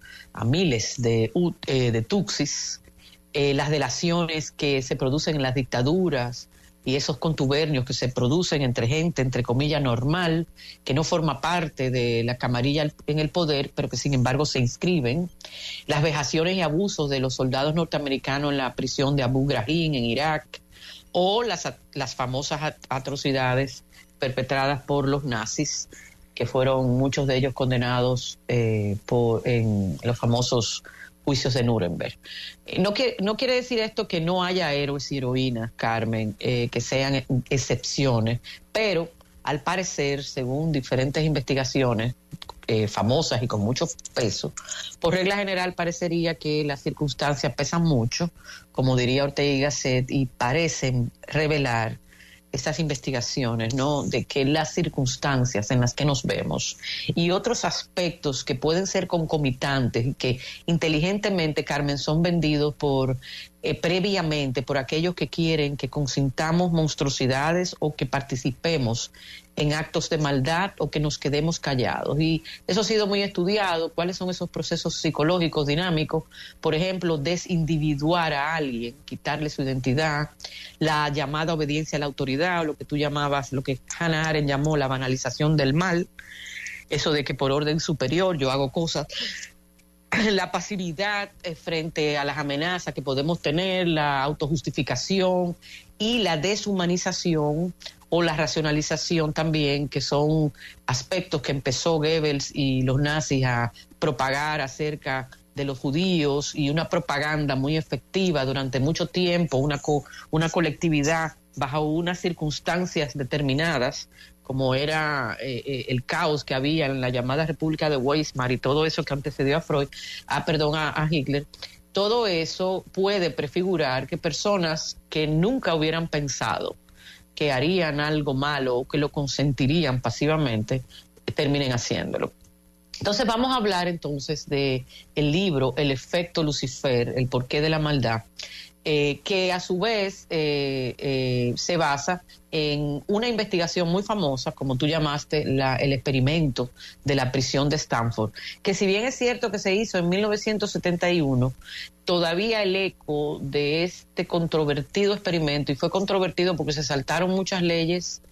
miles de, eh, de Tutsis, eh, las delaciones que se producen en las dictaduras, y esos contubernios que se producen entre gente, entre comillas, normal, que no forma parte de la camarilla en el poder, pero que sin embargo se inscriben, las vejaciones y abusos de los soldados norteamericanos en la prisión de Abu Ghraib en Irak, o las, las famosas atrocidades perpetradas por los nazis, que fueron muchos de ellos condenados eh, por, en los famosos juicios de Nuremberg. Eh, no, que, no quiere decir esto que no haya héroes y heroínas, Carmen, eh, que sean excepciones, pero al parecer, según diferentes investigaciones famosas y con mucho peso, por regla general parecería que las circunstancias pesan mucho, como diría Ortega y Gasset, y parecen revelar estas investigaciones, ¿no? De que las circunstancias en las que nos vemos y otros aspectos que pueden ser concomitantes y que inteligentemente, Carmen, son vendidos por eh, previamente por aquellos que quieren que consintamos monstruosidades o que participemos en actos de maldad o que nos quedemos callados. Y eso ha sido muy estudiado, cuáles son esos procesos psicológicos dinámicos, por ejemplo, desindividuar a alguien, quitarle su identidad, la llamada obediencia a la autoridad, o lo que tú llamabas, lo que Hannah Arendt llamó la banalización del mal, eso de que por orden superior yo hago cosas la pasividad eh, frente a las amenazas que podemos tener, la autojustificación y la deshumanización o la racionalización también, que son aspectos que empezó Goebbels y los nazis a propagar acerca de los judíos y una propaganda muy efectiva durante mucho tiempo, una, una colectividad bajo unas circunstancias determinadas, como era eh, eh, el caos que había en la llamada República de Weimar y todo eso que antecedió a Freud, ah, perdón, a, Hitler, todo eso puede prefigurar que personas que nunca hubieran pensado que harían algo malo o que lo consentirían pasivamente, terminen haciéndolo. Entonces vamos a hablar entonces de el libro El efecto Lucifer, el porqué de la maldad, eh, que a su vez eh, eh, se basa en una investigación muy famosa, como tú llamaste, el experimento de la prisión de Stanford, que si bien es cierto que se hizo en 1971, todavía el eco de este controvertido experimento, y fue controvertido porque se saltaron muchas leyes,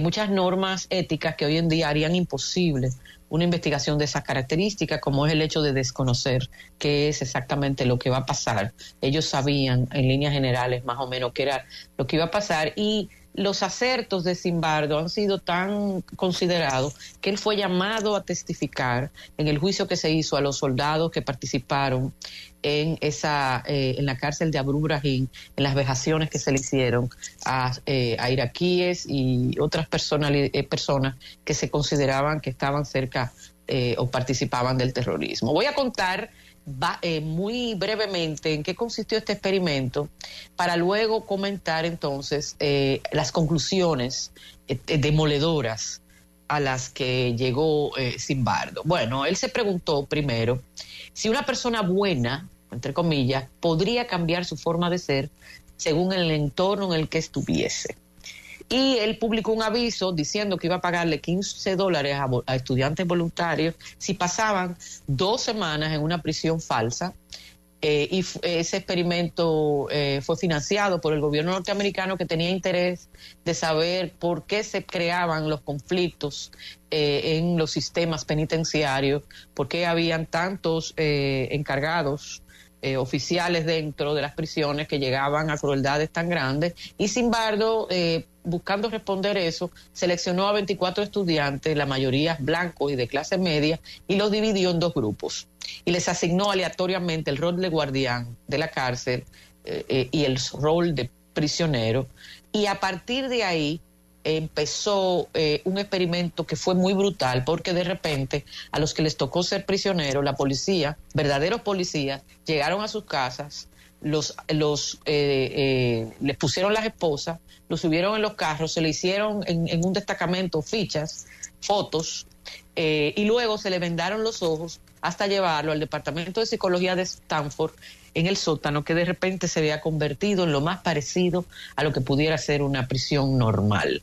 muchas normas éticas que hoy en día harían imposible una investigación de esas características, como es el hecho de desconocer qué es exactamente lo que va a pasar. Ellos sabían en líneas generales más o menos qué era lo que iba a pasar y los acertos de Simbardo han sido tan considerados que él fue llamado a testificar en el juicio que se hizo a los soldados que participaron en esa eh, en la cárcel de Abu Ghraib, en las vejaciones que se le hicieron a, eh, iraquíes y otras eh, personas que se consideraban que estaban cerca o participaban del terrorismo. Voy a contar muy brevemente en qué consistió este experimento para luego comentar entonces las conclusiones demoledoras a las que llegó Simbardo. Bueno, él se preguntó primero si una persona buena entre comillas, podría cambiar su forma de ser según el entorno en el que estuviese. Y él publicó un aviso diciendo que iba a pagarle 15 dólares a, estudiantes voluntarios si pasaban dos semanas en una prisión falsa. Eh, y ese experimento eh, fue financiado por el gobierno norteamericano que tenía interés de saber por qué se creaban los conflictos eh, en los sistemas penitenciarios, por qué habían tantos encargados eh, oficiales dentro de las prisiones que llegaban a crueldades tan grandes y sin embargo, buscando responder eso, seleccionó a 24 estudiantes, la mayoría blancos y de clase media, y los dividió en dos grupos. Y les asignó aleatoriamente el rol de guardián de la cárcel eh, y el rol de prisionero. Y a partir de ahí empezó eh, un experimento que fue muy brutal porque de repente a los que les tocó ser prisioneros, la policía, verdaderos policías, llegaron a sus casas, los, los eh, eh, les pusieron las esposas, los subieron en los carros, se le hicieron en, en un destacamento fichas, fotos, y luego se le vendaron los ojos hasta llevarlo al Departamento de Psicología de Stanford en el sótano, que de repente se había convertido en lo más parecido a lo que pudiera ser una prisión normal.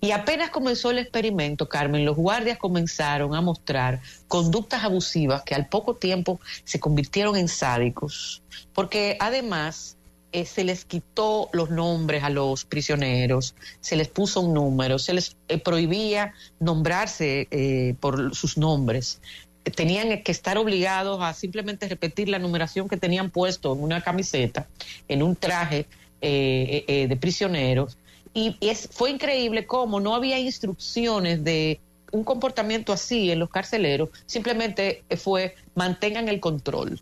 Y apenas comenzó el experimento, Carmen, los guardias comenzaron a mostrar conductas abusivas que al poco tiempo se convirtieron en sádicos, porque además eh, se les quitó los nombres a los prisioneros, se les puso un número, se les eh, prohibía nombrarse eh, por sus nombres. Tenían que estar obligados a simplemente repetir la numeración que tenían puesto en una camiseta, en un traje de prisioneros. Y es, fue increíble cómo no había instrucciones de un comportamiento así en los carceleros, simplemente fue mantengan el control.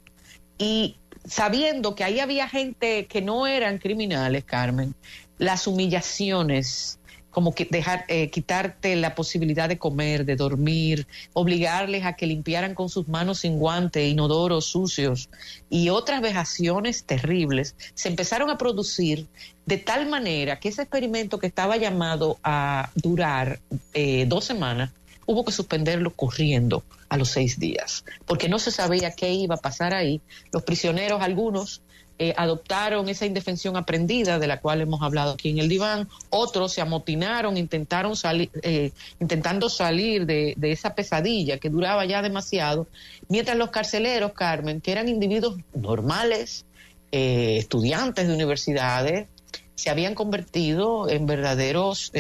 Y sabiendo que ahí había gente que no eran criminales, Carmen, las humillaciones, como que dejar, eh, quitarte la posibilidad de comer, de dormir, obligarles a que limpiaran con sus manos sin guante, inodoros sucios y otras vejaciones terribles, se empezaron a producir de tal manera que ese experimento que estaba llamado a durar eh, dos semanas, hubo que suspenderlo corriendo a los seis días, porque no se sabía qué iba a pasar ahí. Los prisioneros, algunos, eh, adoptaron esa indefensión aprendida de la cual hemos hablado aquí en el diván, otros se amotinaron, intentaron salir, eh, intentando salir de, esa pesadilla que duraba ya demasiado, mientras los carceleros, Carmen, que eran individuos normales, eh, estudiantes de universidades, se habían convertido en verdaderos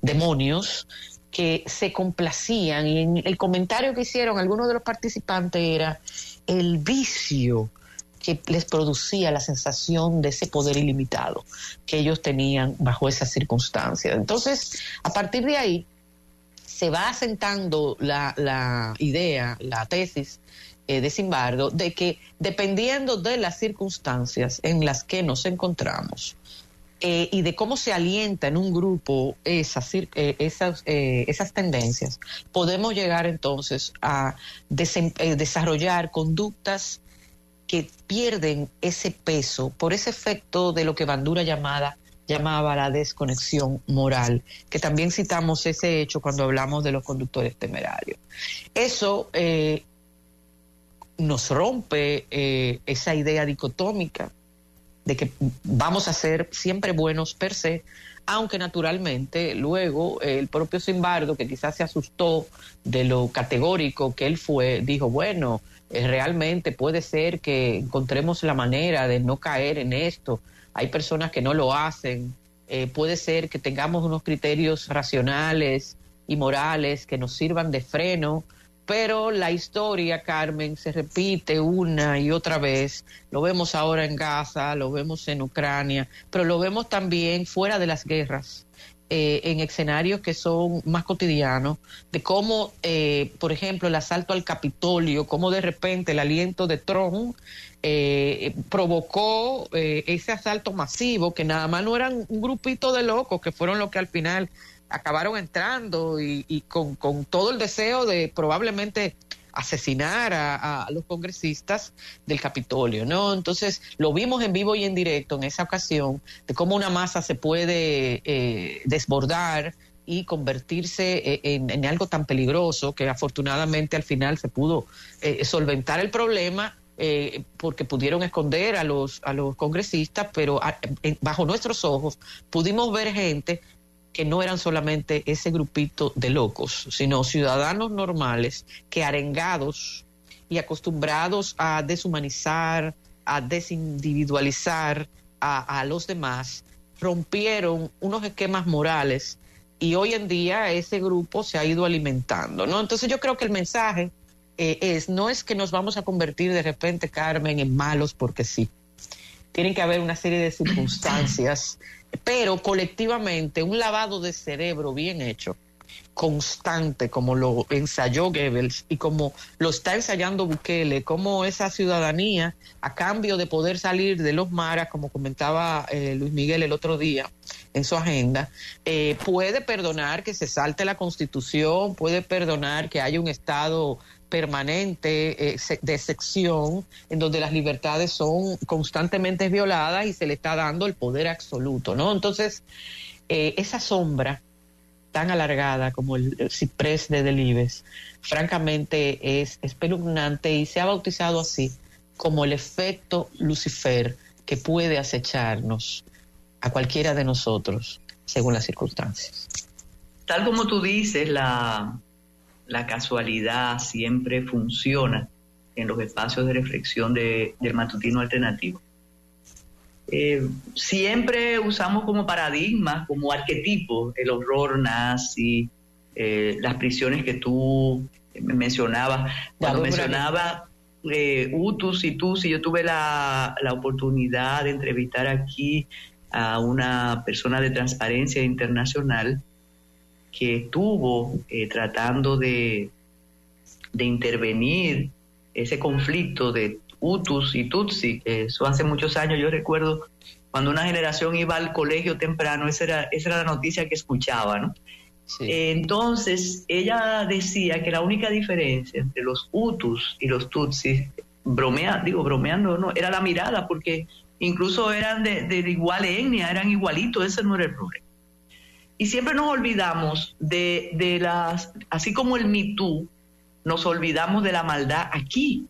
demonios que se complacían. Y en el comentario que hicieron algunos de los participantes era el vicio que les producía la sensación de ese poder ilimitado que ellos tenían bajo esas circunstancias. Entonces, a partir de ahí, se va asentando la, idea, la tesis eh, de de que dependiendo de las circunstancias en las que nos encontramos, eh, y de cómo se alienta en un grupo esas, eh, esas, eh, esas tendencias, podemos llegar entonces a desarrollar conductas que pierden ese peso por ese efecto de lo que Bandura llamada, llamaba la desconexión moral, que también citamos ese hecho cuando hablamos de los conductores temerarios. Eso nos rompe esa idea dicotómica de que vamos a ser siempre buenos per se, aunque naturalmente luego el propio Simbardo, que quizás se asustó de lo categórico que él fue, dijo, bueno, eh, realmente puede ser que encontremos la manera de no caer en esto. Hay personas que no lo hacen. Eh, puede ser que tengamos unos criterios racionales y morales que nos sirvan de freno pero la historia, Carmen, se repite una y otra vez. Lo vemos ahora en Gaza, lo vemos en Ucrania, pero lo vemos también fuera de las guerras. Eh, en escenarios que son más cotidianos, de cómo, eh, por ejemplo, el asalto al Capitolio, cómo de repente el aliento de Trump eh, provocó ese asalto masivo, que nada más no eran un grupito de locos, que fueron los que al final acabaron entrando y, con, todo el deseo de probablemente asesinar a, los congresistas del Capitolio, ¿no? Entonces lo vimos en vivo y en directo en esa ocasión de cómo una masa se puede eh, desbordar y convertirse eh, en, algo tan peligroso que afortunadamente al final se pudo eh, solventar el problema porque pudieron esconder a los a los congresistas, pero bajo nuestros ojos pudimos ver gente que no eran solamente ese grupito de locos, sino ciudadanos normales que arengados y acostumbrados a deshumanizar, a desindividualizar a, los demás, rompieron unos esquemas morales y hoy en día ese grupo se ha ido alimentando, ¿no? Entonces yo creo que el mensaje eh, es, no es que nos vamos a convertir de repente, Carmen, en malos porque sí. Tienen que haber una serie de circunstancias pero colectivamente un lavado de cerebro bien hecho, constante, como lo ensayó Goebbels y como lo está ensayando Bukele, como esa ciudadanía, a cambio de poder salir de los maras, como comentaba eh, Luis Miguel el otro día en su agenda, eh, puede perdonar que se salte la constitución, puede perdonar que haya un Estado permanente eh, de sección en donde las libertades son constantemente violadas y se le está dando el poder absoluto, ¿no? Entonces, eh, esa sombra tan alargada como el, ciprés de Delibes, francamente es espeluznante y se ha bautizado así como el efecto Lucifer que puede acecharnos a cualquiera de nosotros según las circunstancias. Tal como tú dices, la, la casualidad siempre funciona en los espacios de reflexión del matutino alternativo. Eh, siempre usamos como paradigma, como arquetipo, el horror nazi, eh, las prisiones que tú mencionabas. Cuando mencionaba eh, Utus y Tusi, yo tuve la, la oportunidad de entrevistar aquí a una persona de transparencia internacional que estuvo eh, tratando de, de intervenir ese conflicto de Hutus y Tutsi. Eso hace muchos años, yo recuerdo cuando una generación iba al colegio temprano, esa era, esa era la noticia que escuchaba, ¿no? entonces, ella decía que la única diferencia entre los Hutus y los Tutsis, bromea, digo, bromeando, no, era la mirada, porque incluso eran de, de igual etnia, eran igualitos, ese no era el problema. Y siempre nos olvidamos de, de las, así como el Me nos olvidamos de la maldad aquí.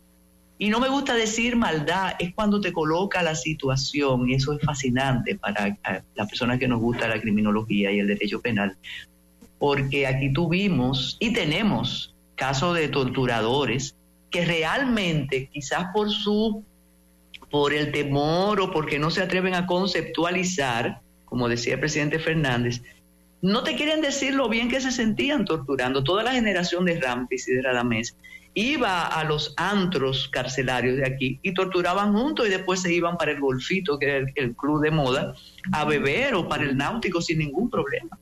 Y no me gusta decir maldad, es cuando te coloca la situación, y eso es fascinante para las personas que nos gusta la criminología y el derecho penal, porque aquí tuvimos y tenemos casos de torturadores que realmente, quizás por su, por el temor o porque no se atreven a conceptualizar, como decía el presidente Fernández, no te quieren decir lo bien que se sentían torturando. Toda la generación de Rampis y de Radamés iba a los antros carcelarios de aquí y torturaban juntos y después se iban para el golfito, que era el, club de moda, a beber o para el náutico sin ningún problema.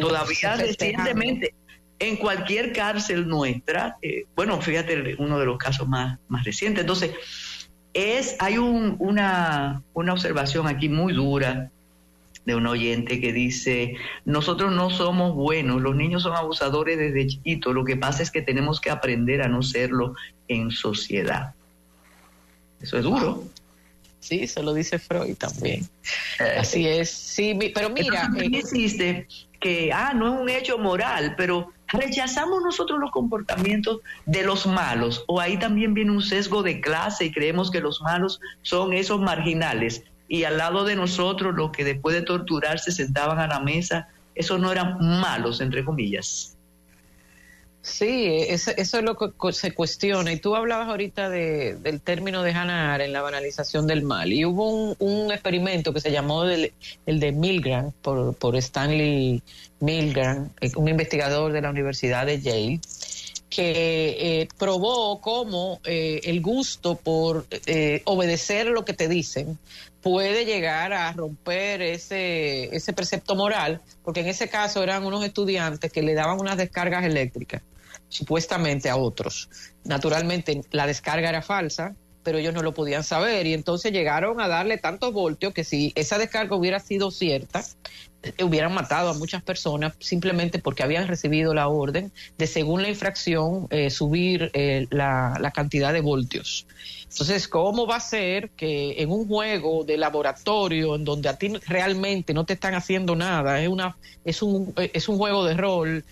Todavía recientemente, en cualquier cárcel nuestra, eh, bueno, fíjate uno de los casos más, más recientes. Entonces, es, hay una, una observación aquí muy dura de un oyente que dice, nosotros no somos buenos, los niños son abusadores desde chiquitos, lo que pasa es que tenemos que aprender a no serlo en sociedad. Eso es duro. Sí, eso lo dice Freud también. Eh, Así es, sí, pero mira... ¿Qué eh, que, ah, no es un hecho moral, pero rechazamos nosotros los comportamientos de los malos, o ahí también viene un sesgo de clase y creemos que los malos son esos marginales y al lado de nosotros los que después de torturar se sentaban a la mesa, esos no eran malos, entre comillas. Sí, eso, es lo que se cuestiona. Y tú hablabas ahorita del término de Hannah en la banalización del mal. Y hubo un, experimento que se llamó el, de Milgram, por, Stanley Milgram, eh, un investigador de la Universidad de Yale, que eh, probó cómo eh, el gusto por obedecer lo que te dicen puede llegar a romper ese, ese precepto moral, porque en ese caso eran unos estudiantes que le daban unas descargas eléctricas, supuestamente a otros. Naturalmente la descarga era falsa, pero ellos no lo podían saber y entonces llegaron a darle tantos voltios que si esa descarga hubiera sido cierta, eh, hubieran matado a muchas personas simplemente porque habían recibido la orden de, según la infracción, eh, subir eh, la, la, cantidad de voltios. Entonces, ¿cómo va a ser que en un juego de laboratorio en donde a ti realmente no te están haciendo nada, es, una, es, un, es un juego de rol,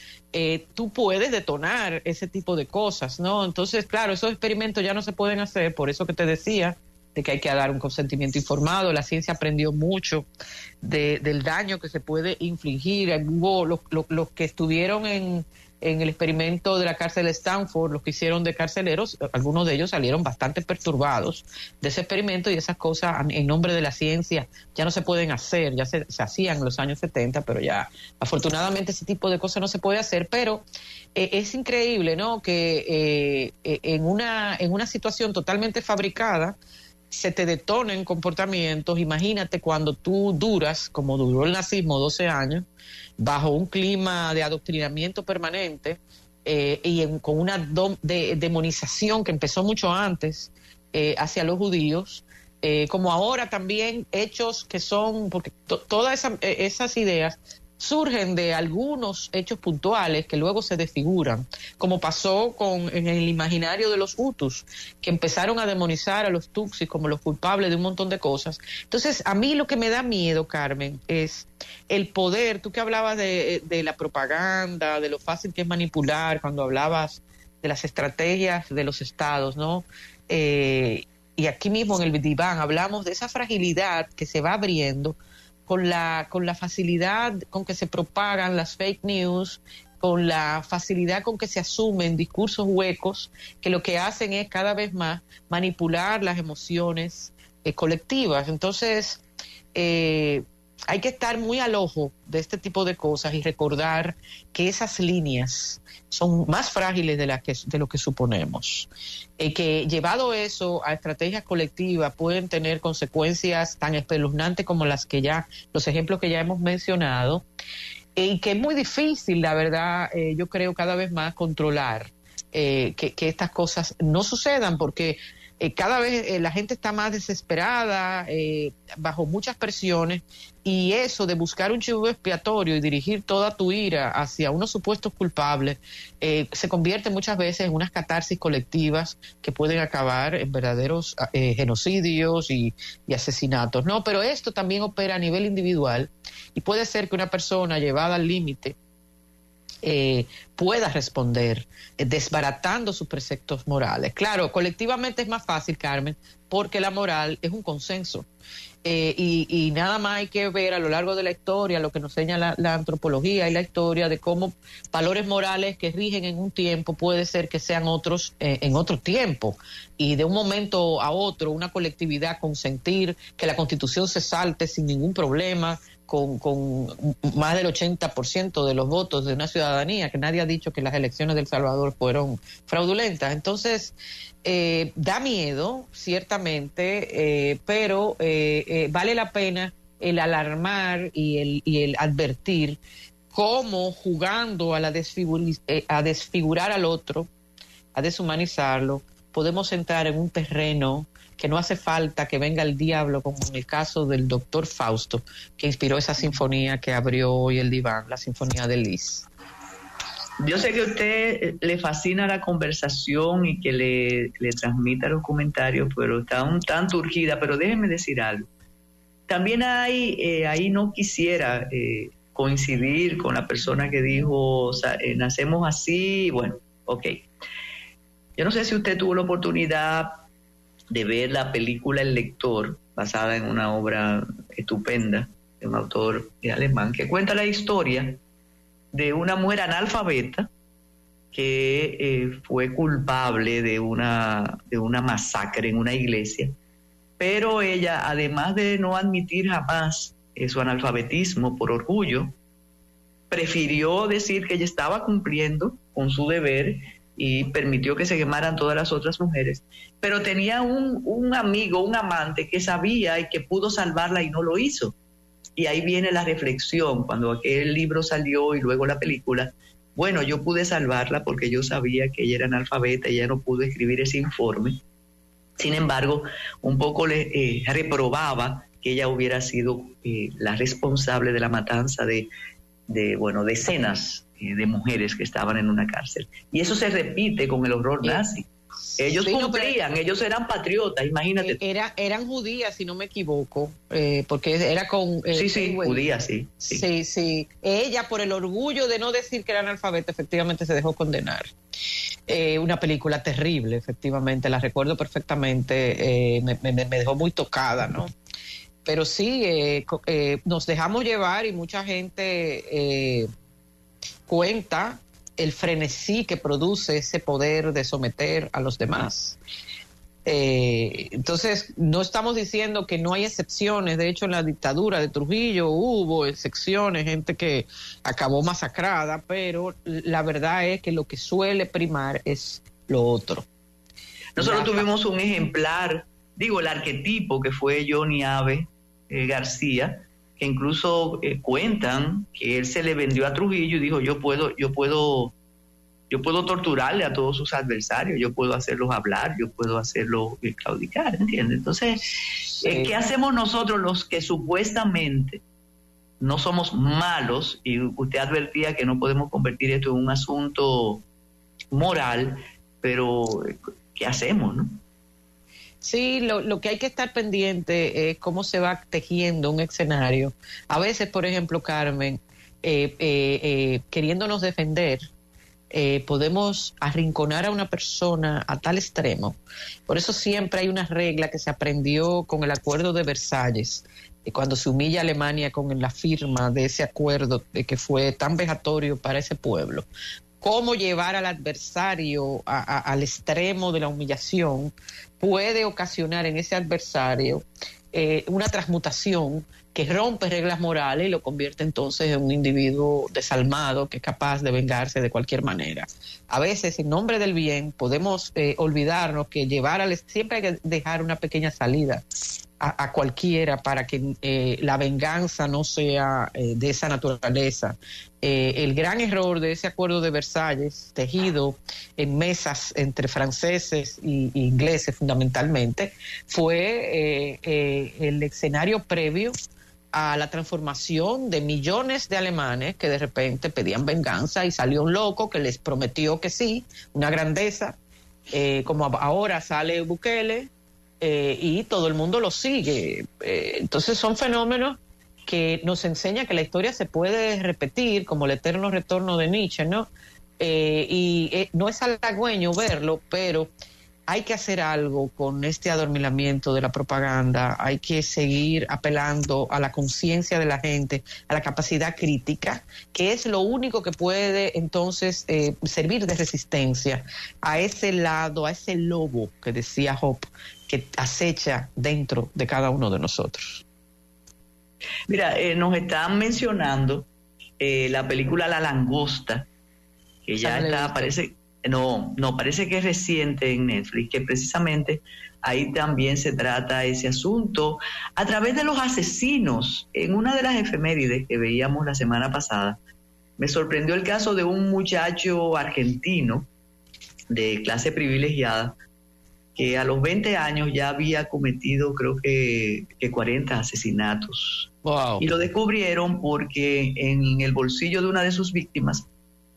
tú puedes detonar ese tipo de cosas, ¿no? Entonces, claro, esos experimentos ya no se pueden hacer, por eso que te decía de que hay que dar un consentimiento informado. La ciencia aprendió mucho del daño que se puede infligir. Hubo los, los, que estuvieron en, en, el experimento de la cárcel de Stanford, los que hicieron de carceleros, algunos de ellos salieron bastante perturbados de ese experimento y esas cosas en nombre de la ciencia ya no se pueden hacer, ya se, hacían en los años 70, pero ya afortunadamente ese tipo de cosas no se puede hacer, pero eh, es increíble, ¿no? Que eh, en, una, en una situación totalmente fabricada, se te detonen comportamientos. Imagínate cuando tú duras, como duró el nazismo 12 años, bajo un clima de adoctrinamiento permanente eh, y con una demonización que empezó mucho antes eh, hacia los judíos, eh, como ahora también hechos que son, porque todas esas ideas surgen de algunos hechos puntuales que luego se desfiguran, como pasó con en el imaginario de los Hutus, que empezaron a demonizar a los Tutsis como los culpables de un montón de cosas. Entonces, a mí lo que me da miedo, Carmen, es el poder, tú que hablabas de, la propaganda, de lo fácil que es manipular, cuando hablabas de las estrategias de los estados, ¿no? Eh, y aquí mismo en el diván hablamos de esa fragilidad que se va abriendo con la, con la facilidad con que se propagan las fake news, con la facilidad con que se asumen discursos huecos que lo que hacen es cada vez más manipular las emociones eh, colectivas. Entonces, eh, hay que estar muy al ojo de este tipo de cosas y recordar que esas líneas son más frágiles de, las que, de lo que suponemos. Y que llevado eso a estrategias colectivas pueden tener consecuencias tan espeluznantes como las que ya, los ejemplos que ya hemos mencionado, y que es muy difícil, la verdad, eh, yo creo cada vez más controlar eh, que, que estas cosas no sucedan, porque eh, cada vez eh, la gente está más desesperada, eh, bajo muchas presiones, y eso de buscar un chivo expiatorio y dirigir toda tu ira hacia unos supuestos culpables se convierte muchas veces en unas catarsis colectivas que pueden acabar en verdaderos genocidios y, y asesinatos. No, pero esto también opera a nivel individual y puede ser que una persona llevada al límite eh, pueda responder eh, desbaratando sus preceptos morales. Claro, colectivamente es más fácil, Carmen, porque la moral es un consenso. Eh, y, nada más hay que ver a lo largo de la historia lo que nos enseña la, antropología y la historia de cómo valores morales que rigen en un tiempo puede ser que sean otros en otro tiempo y de un momento a otro una colectividad consentir que la constitución se salte sin ningún problema con, con más del 80% de los votos de una ciudadanía, que nadie ha dicho que las elecciones del Salvador fueron fraudulentas. Entonces, eh, da miedo, ciertamente, eh, pero eh, vale la pena el alarmar y el, y el advertir cómo jugando a, la a desfigurar al otro, a deshumanizarlo, podemos entrar en un terreno que no hace falta que venga el diablo, como en el caso del doctor Fausto, que inspiró esa sinfonía que abrió hoy el diván, la sinfonía de Liz. Yo sé que a usted eh, le fascina la conversación y que le, le transmita los comentarios, pero está un tanto urgida, pero déjeme decir algo. También hay, eh, ahí no quisiera eh, coincidir con la persona que dijo, nacemos así, bueno, ok. Yo no sé si usted tuvo la oportunidad de ver la película El lector, basada en una obra estupenda de un autor alemán, que cuenta la historia de una mujer analfabeta que eh, fue culpable de una, de una masacre en una iglesia, pero ella, además de no admitir jamás su analfabetismo por orgullo, prefirió decir que ella estaba cumpliendo con su deber y permitió que se quemaran todas las otras mujeres, pero tenía un, un, amigo, un amante que sabía y que pudo salvarla y no lo hizo. Y ahí viene la reflexión, cuando aquel libro salió y luego la película, bueno, yo pude salvarla porque yo sabía que ella era analfabeta y ella no pudo escribir ese informe. Sin embargo, un poco le eh, reprobaba que ella hubiera sido eh, la responsable de la matanza de, de, bueno, decenas de mujeres que estaban en una cárcel. Y eso se repite con el horror nazi. Ellos cumplían, ellos eran patriotas, imagínate. Eh, era, eran judías, si no me equivoco, eh, porque era con... sí, sí, judías, sí, sí. Sí, Ella, por el orgullo de no decir que era analfabeta, efectivamente se dejó condenar. una película terrible, efectivamente, la recuerdo perfectamente, me, me, dejó muy tocada, ¿no? Pero sí, nos dejamos llevar y mucha gente cuenta el frenesí que produce ese poder de someter a los demás. Eh, entonces, no estamos diciendo que no hay excepciones. De hecho, en la dictadura de Trujillo hubo excepciones, gente que acabó masacrada, pero la verdad es que lo que suele primar es lo otro. Nosotros tuvimos un ejemplar, digo, el arquetipo que fue Johnny Ave eh, García, que incluso eh, cuentan que él se le vendió a Trujillo y dijo yo puedo yo puedo yo puedo torturarle a todos sus adversarios yo puedo hacerlos hablar yo puedo hacerlos eh, claudicar ¿entiendes? entonces eh, qué hacemos nosotros los que supuestamente no somos malos y usted advertía que no podemos convertir esto en un asunto moral, pero ¿qué hacemos, no? Sí, lo, que hay que estar pendiente es cómo se va tejiendo un escenario. A veces, por ejemplo, Carmen, eh, eh, eh, queriéndonos defender, podemos arrinconar a una persona a tal extremo. Por eso siempre hay una regla que se aprendió con el acuerdo de Versalles, cuando se humilla a Alemania con la firma de ese acuerdo que fue tan vejatorio para ese pueblo cómo llevar al adversario al extremo de la humillación puede ocasionar en ese adversario eh, una transmutación que rompe reglas morales y lo convierte entonces en un individuo desalmado que es capaz de vengarse de cualquier manera. A veces, en nombre del bien, podemos eh, olvidarnos que llevar al siempre hay que dejar una pequeña salida a, cualquiera para que eh, la venganza no sea de esa naturaleza. El gran error de ese acuerdo de Versalles, tejido en mesas entre franceses e ingleses fundamentalmente, fue el escenario previo a la transformación de millones de alemanes que de repente pedían venganza y salió un loco que les prometió que sí, una grandeza, como ahora sale Bukele, eh, y todo el mundo lo sigue. Eh, entonces son fenómenos que nos enseñan que la historia se puede repetir, como el eterno retorno de Nietzsche, ¿no? Eh, y no es halagüeño verlo, pero hay que hacer algo con este adormilamiento de la propaganda, hay que seguir apelando a la conciencia de la gente, a la capacidad crítica, que es lo único que puede entonces servir de resistencia a ese lado, a ese lobo que decía Hope, que acecha dentro de cada uno de nosotros. Mira, eh, nos están mencionando eh, la película La Langosta, que ya está, parece, no, no, parece que es reciente en Netflix, que precisamente ahí también se trata ese asunto a través de los asesinos. En una de las efemérides que veíamos la semana pasada, me sorprendió el caso de un muchacho argentino de clase privilegiada que a los 20 años ya había cometido creo que, 40 asesinatos. Y lo descubrieron porque en el bolsillo de una de sus víctimas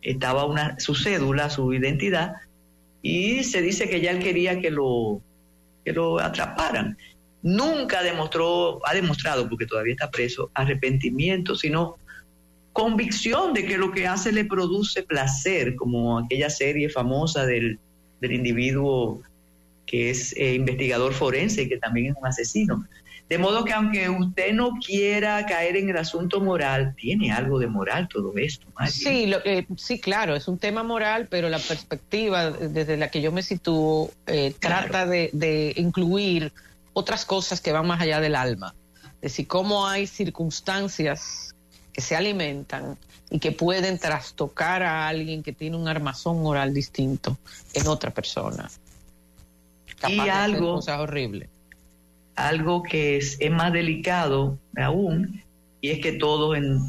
estaba una, su cédula, su identidad, y se dice que ya él quería que lo, que lo atraparan. Nunca demostró, ha demostrado, porque todavía está preso, arrepentimiento, sino convicción de que lo que hace le produce placer, como aquella serie famosa del, del individuo que es eh, investigador forense y que también es un asesino. De modo que aunque usted no quiera caer en el asunto moral, tiene algo de moral todo esto. Sí, lo, sí, claro, es un tema moral, pero la perspectiva desde la que yo me sitúo eh, trata de, incluir otras cosas que van más allá del alma. Es decir, cómo hay circunstancias que se alimentan y que pueden trastocar a alguien que tiene un armazón moral distinto en otra persona y algo, horrible. Algo que es, más delicado aún, y es que todos en,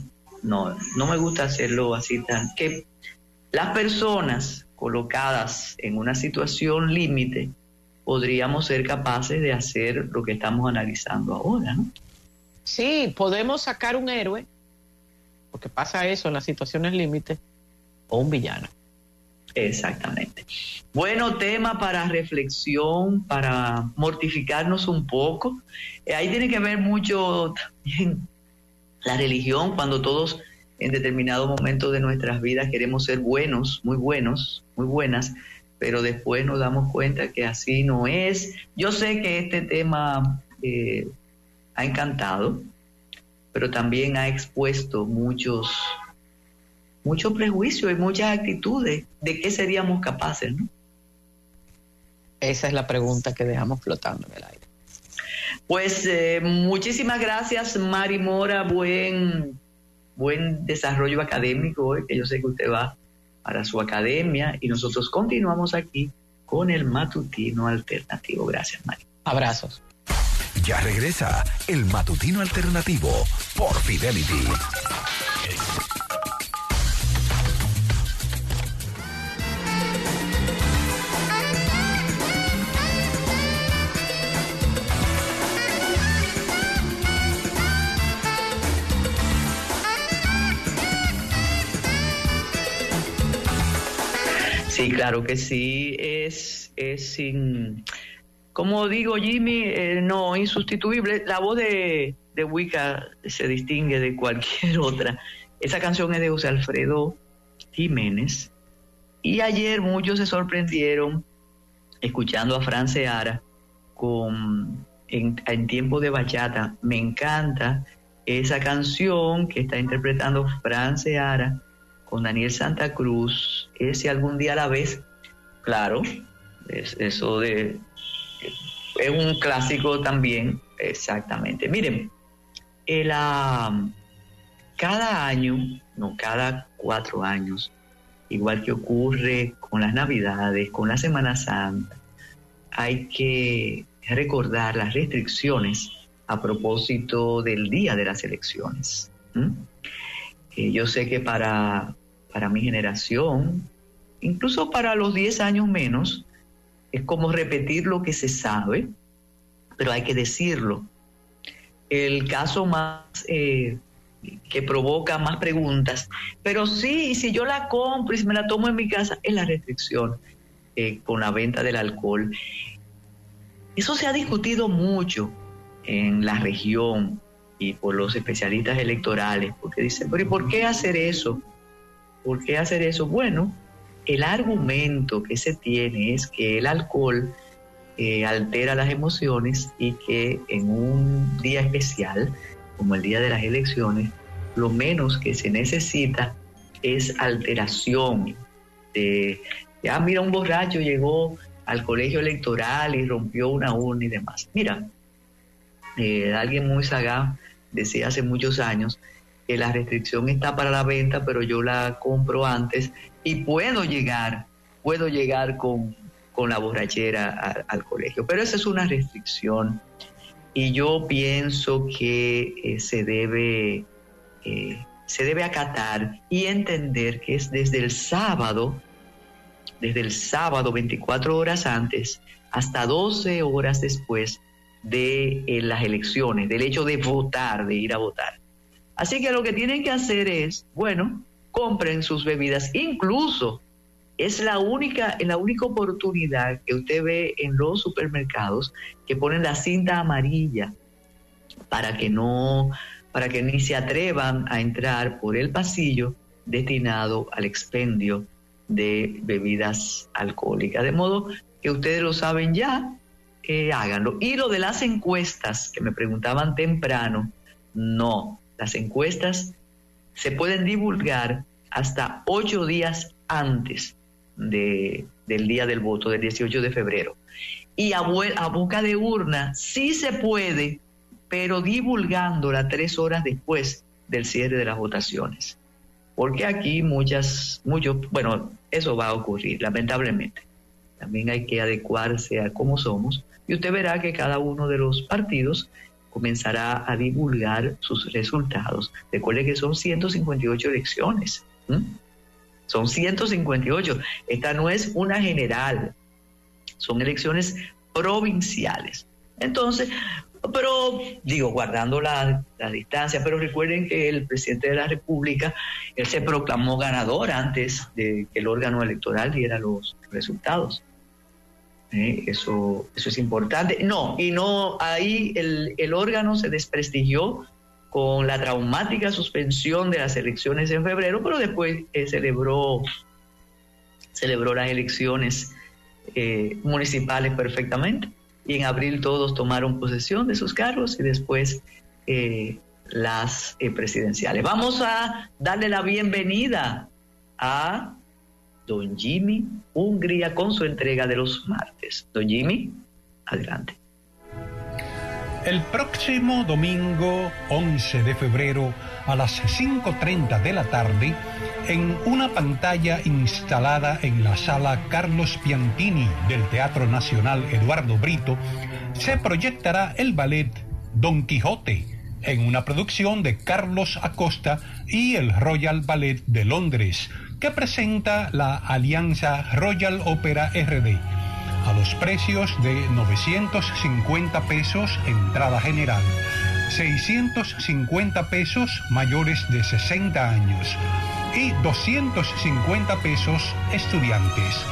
no, no me gusta hacerlo así tan, que las personas colocadas en una situación límite podríamos ser capaces de hacer lo que estamos analizando ahora. Sí, podemos sacar un héroe, porque pasa eso en las situaciones límite, o un villano. Exactamente. Bueno, tema para reflexión, para mortificarnos un poco. Eh, ahí tiene que ver mucho también la religión, cuando todos en determinado momento de nuestras vidas queremos ser buenos, muy buenos, muy buenas, pero después nos damos cuenta que así no es. Yo sé que este tema eh, ha encantado, pero también ha expuesto muchos mucho prejuicio y muchas actitudes de qué seríamos capaces, ¿no? Esa es la pregunta que dejamos flotando en el aire. Pues eh, muchísimas gracias, Mari Mora. Buen, buen desarrollo académico hoy, que yo sé que usted va para su academia y nosotros continuamos aquí con el matutino alternativo. Gracias, Mari. Abrazos. Ya regresa el matutino alternativo por Fidelity. Sí, claro que sí. Es, es sin, como digo, Jimmy, eh, no insustituible. La voz de, de Wicca se distingue de cualquier otra. Esa canción es de José Alfredo Jiménez. Y ayer muchos se sorprendieron escuchando a Fran Seara con, en, en tiempo de bachata. Me encanta esa canción que está interpretando Fran Seara con Daniel Santa Cruz. Si algún día la ves, claro, es, eso de... Es un clásico también, exactamente. Miren, el, cada año, no, cada cuatro años, igual que ocurre con las Navidades, con la Semana Santa, hay que recordar las restricciones a propósito del día de las elecciones. yo sé que para, para mi generación, incluso para los 10 años menos, es como repetir lo que se sabe, pero hay que decirlo. El caso más eh, que provoca más preguntas. Pero sí, si yo la compro y si me la tomo en mi casa, es la restricción eh, con la venta del alcohol. Eso se ha discutido mucho en la región y por los especialistas electorales, porque dicen, pero ¿y por qué hacer eso? ¿Por qué hacer eso? Bueno, el argumento que se tiene es que el alcohol eh, altera las emociones y que en un día especial como el día de las elecciones, lo menos que se necesita es alteración. De, mira, un borracho llegó al colegio electoral y rompió una urna y demás. Mira, eh, alguien muy sagaz decía hace muchos años que la restricción está para la venta, pero yo la compro antes y puedo llegar, puedo llegar con, con la borrachera al colegio. Pero esa es una restricción y yo pienso que eh, se debe eh, se debe acatar y entender que es desde el sábado, desde el sábado 24 horas antes hasta 12 horas después de eh, las elecciones, del hecho de votar, de ir a votar. Así que lo que tienen que hacer es, bueno, compren sus bebidas, incluso es la única, la única oportunidad que usted ve en los supermercados que ponen la cinta amarilla para que no, para que ni se atrevan a entrar por el pasillo destinado al expendio de bebidas alcohólicas. De modo que ustedes lo saben ya, eh, háganlo. Y lo de las encuestas que me preguntaban temprano, no, las encuestas se pueden divulgar hasta ocho días antes de, del día del voto, del 18 de febrero. Y a, a boca de urna sí se puede, pero divulgándola tres horas después del cierre de las votaciones. Porque aquí muchas, muchos, bueno, eso va a ocurrir, lamentablemente. También hay que adecuarse a cómo somos. Y usted verá que cada uno de los partidos comenzará a divulgar sus resultados. Recuerde que son 158 elecciones. Son 158. Esta no es una general. Son elecciones provinciales. Entonces, pero digo, guardando la, distancia, pero recuerden que el presidente de la República, se proclamó ganador antes de que el órgano electoral diera los resultados. ¿Eh? Eso, eso es importante. No, y no, ahí el, el órgano se desprestigió con la traumática suspensión de las elecciones en febrero, pero después eh, celebró, celebró las elecciones eh, municipales perfectamente y en abril todos tomaron posesión de sus cargos y después eh, las presidenciales. Vamos a darle la bienvenida a don Jimmy Hungría con su entrega de los martes. Don Jimmy, adelante. El próximo domingo 11 de febrero a las 5.30 de la tarde, en una pantalla instalada en la sala Carlos Piantini del Teatro Nacional Eduardo Brito, se proyectará el ballet Don Quijote en una producción de Carlos Acosta y el Royal Ballet de Londres, que presenta la alianza Royal Opera RD a los precios de 950 pesos entrada general, 650 pesos mayores de 60 años. Y 250 pesos estudiantes.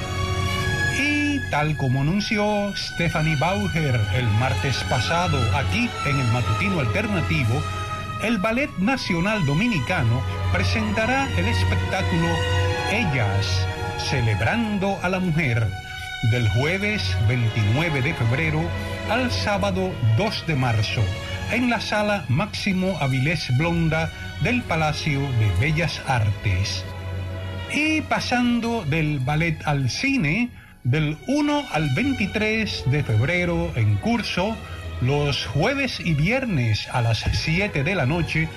Y tal como anunció Stephanie Bauer el martes pasado aquí en el Matutino Alternativo, el Ballet Nacional Dominicano presentará el espectáculo Ellas, celebrando a la mujer, del jueves 29 de febrero al sábado 2 de marzo, en la sala Máximo Avilés Blonda del Palacio de Bellas Artes. Y pasando del ballet al cine, del 1 al 23 de febrero en curso, los jueves y viernes a las 7 de la noche,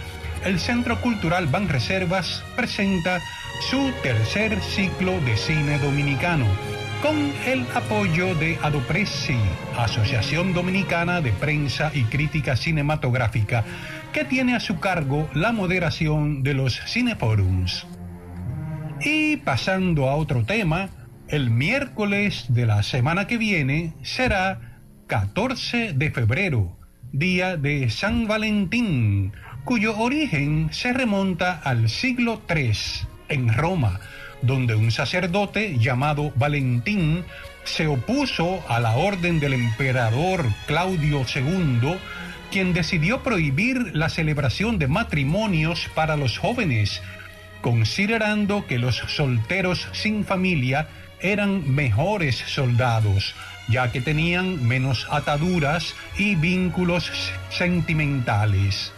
el Centro Cultural Banreservas presenta su tercer ciclo de cine dominicano, con el apoyo de Adopresi, Asociación Dominicana de Prensa y Crítica Cinematográfica, que tiene a su cargo la moderación de los cineforums. Y pasando a otro tema, el miércoles de la semana que viene será 14 de febrero, día de San Valentín, cuyo origen se remonta al siglo III en Roma, donde un sacerdote llamado Valentín se opuso a la orden del emperador Claudio II, quien decidió prohibir la celebración de matrimonios para los jóvenes, considerando que los solteros sin familia eran mejores soldados, ya que tenían menos ataduras y vínculos sentimentales.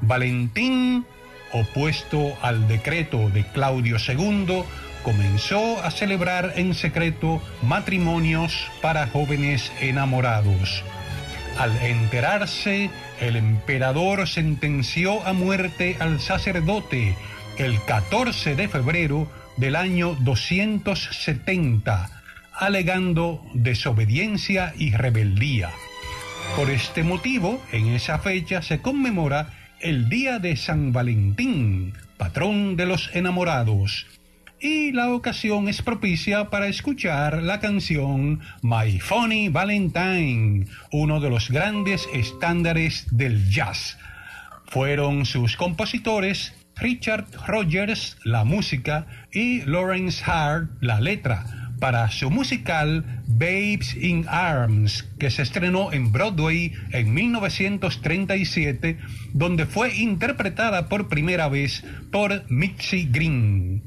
Valentín, opuesto al decreto de Claudio II, comenzó a celebrar en secreto matrimonios para jóvenes enamorados. Al enterarse, el emperador sentenció a muerte al sacerdote el 14 de febrero del año 270 alegando desobediencia y rebeldía. Por este motivo, en esa fecha se conmemora el Día de San Valentín, patrón de los enamorados, y la ocasión es propicia para escuchar la canción My Funny Valentine, uno de los grandes estándares del jazz. Fueron sus compositores Richard Rogers, la música, y Lawrence Hart, la letra para su musical Babes in Arms, que se estrenó en Broadway en 1937, donde fue interpretada por primera vez por Mitzi Green.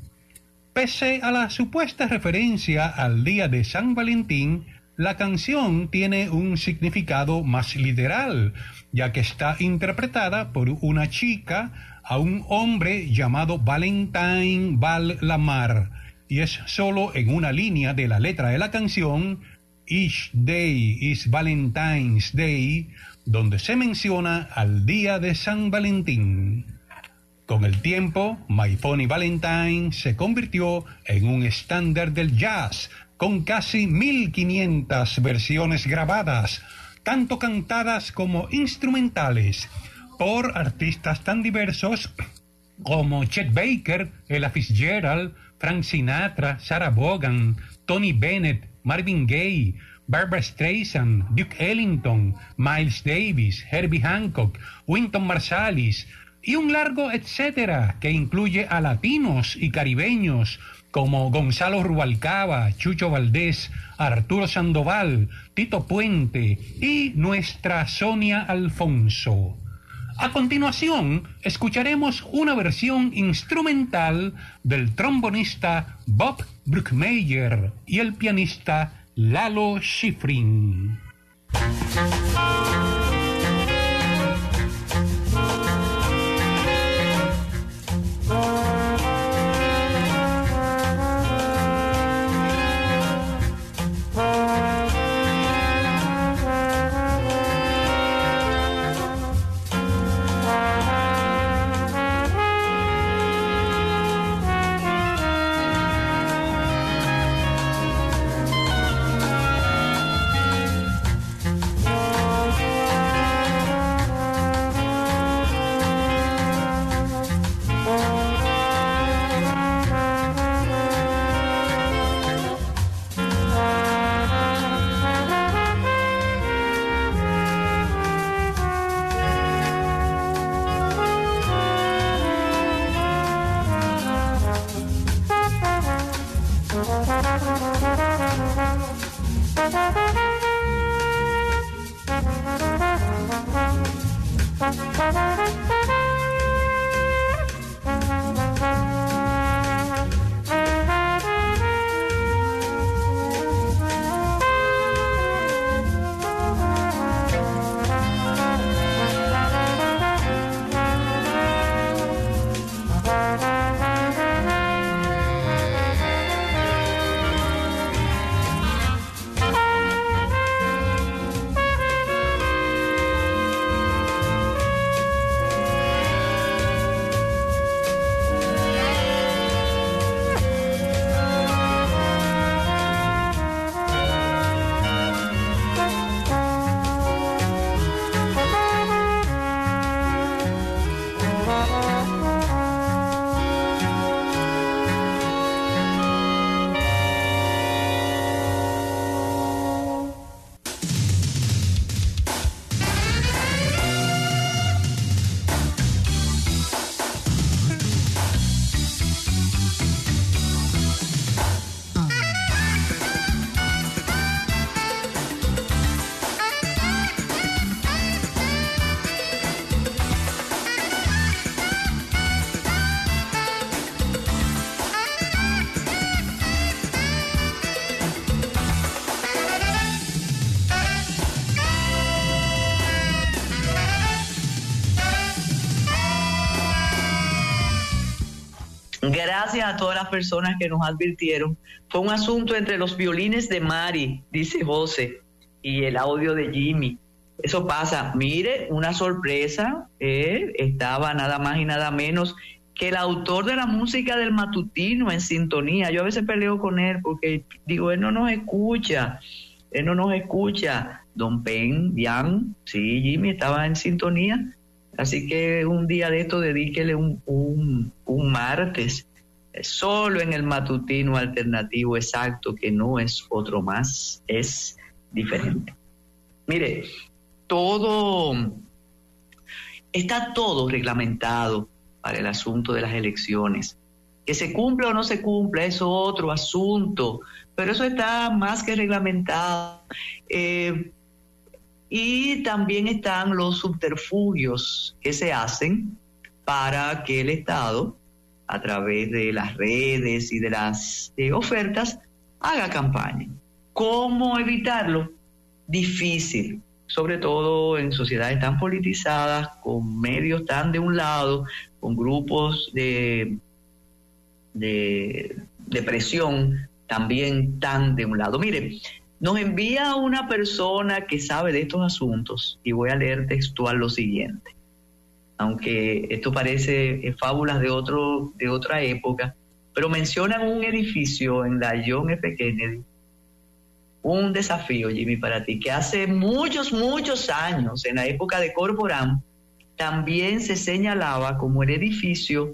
Pese a la supuesta referencia al día de San Valentín, la canción tiene un significado más literal, ya que está interpretada por una chica a un hombre llamado Valentine Val Lamar y es solo en una línea de la letra de la canción Each Day is Valentine's Day, donde se menciona al día de San Valentín. Con el tiempo, My Funny Valentine se convirtió en un estándar del jazz, con casi 1500 versiones grabadas, tanto cantadas como instrumentales, por artistas tan diversos como Chet Baker, Ella Fitzgerald, Frank Sinatra, Sarah Vaughan, Tony Bennett, Marvin Gaye, Barbara Streisand, Duke Ellington, Miles Davis, Herbie Hancock, Winton Marsalis y un largo etcétera que incluye a latinos y caribeños como Gonzalo Rubalcaba, Chucho Valdés, Arturo Sandoval, Tito Puente y nuestra Sonia Alfonso. A continuación, escucharemos una versión instrumental del trombonista Bob Bruckmeyer y el pianista Lalo Schifrin. Gracias a todas las personas que nos advirtieron. Fue un asunto entre los violines de Mari, dice José, y el audio de Jimmy. Eso pasa. Mire, una sorpresa. Eh, estaba nada más y nada menos que el autor de la música del matutino en sintonía. Yo a veces peleo con él porque digo, él no nos escucha. Él no nos escucha. Don Pen, Jan, sí, Jimmy estaba en sintonía. Así que un día de esto dedíquele un, un, un martes solo en el matutino alternativo exacto, que no es otro más, es diferente. Mire, todo, está todo reglamentado para el asunto de las elecciones. Que se cumpla o no se cumpla es otro asunto, pero eso está más que reglamentado. Eh, y también están los subterfugios que se hacen para que el Estado, a través de las redes y de las eh, ofertas, haga campaña. ¿Cómo evitarlo? Difícil, sobre todo en sociedades tan politizadas, con medios tan de un lado, con grupos de, de, de presión también tan de un lado. Mire, nos envía una persona que sabe de estos asuntos y voy a leer textual lo siguiente. Aunque esto parece eh, fábulas de, otro, de otra época, pero mencionan un edificio en la John F. Kennedy, un desafío, Jimmy, para ti, que hace muchos, muchos años, en la época de Corporán, también se señalaba como el edificio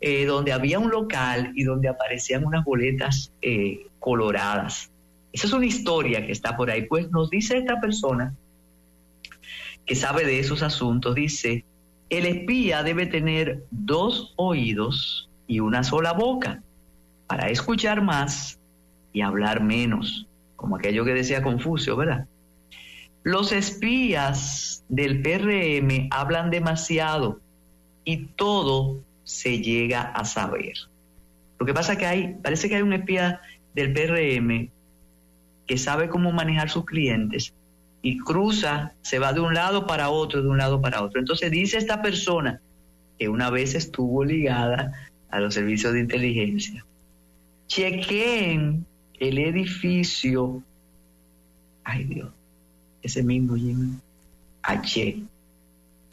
eh, donde había un local y donde aparecían unas boletas eh, coloradas. Esa es una historia que está por ahí. Pues nos dice esta persona que sabe de esos asuntos, dice, el espía debe tener dos oídos y una sola boca para escuchar más y hablar menos, como aquello que decía Confucio, ¿verdad? Los espías del PRM hablan demasiado y todo se llega a saber. Lo que pasa es que hay, parece que hay un espía del PRM que sabe cómo manejar sus clientes y cruza, se va de un lado para otro, de un lado para otro. Entonces dice esta persona que una vez estuvo ligada a los servicios de inteligencia, chequeen el edificio, ay Dios, ese mismo Jimmy, H.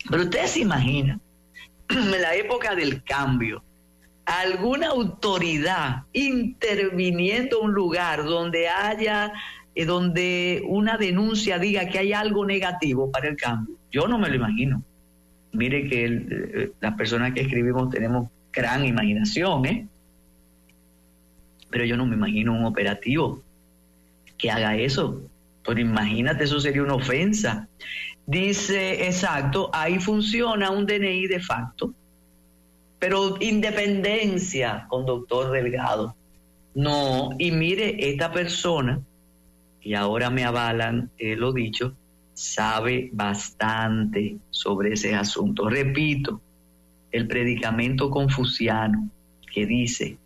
Pero ustedes se imaginan, en la época del cambio, alguna autoridad interviniendo en un lugar donde haya, eh, donde una denuncia diga que hay algo negativo para el cambio. Yo no me lo imagino. Mire que eh, las personas que escribimos tenemos gran imaginación, ¿eh? Pero yo no me imagino un operativo que haga eso. Pero imagínate, eso sería una ofensa. Dice, exacto, ahí funciona un DNI de facto pero independencia con doctor Delgado. No, y mire, esta persona, y ahora me avalan eh, lo dicho, sabe bastante sobre ese asunto. Repito, el predicamento confuciano que dice,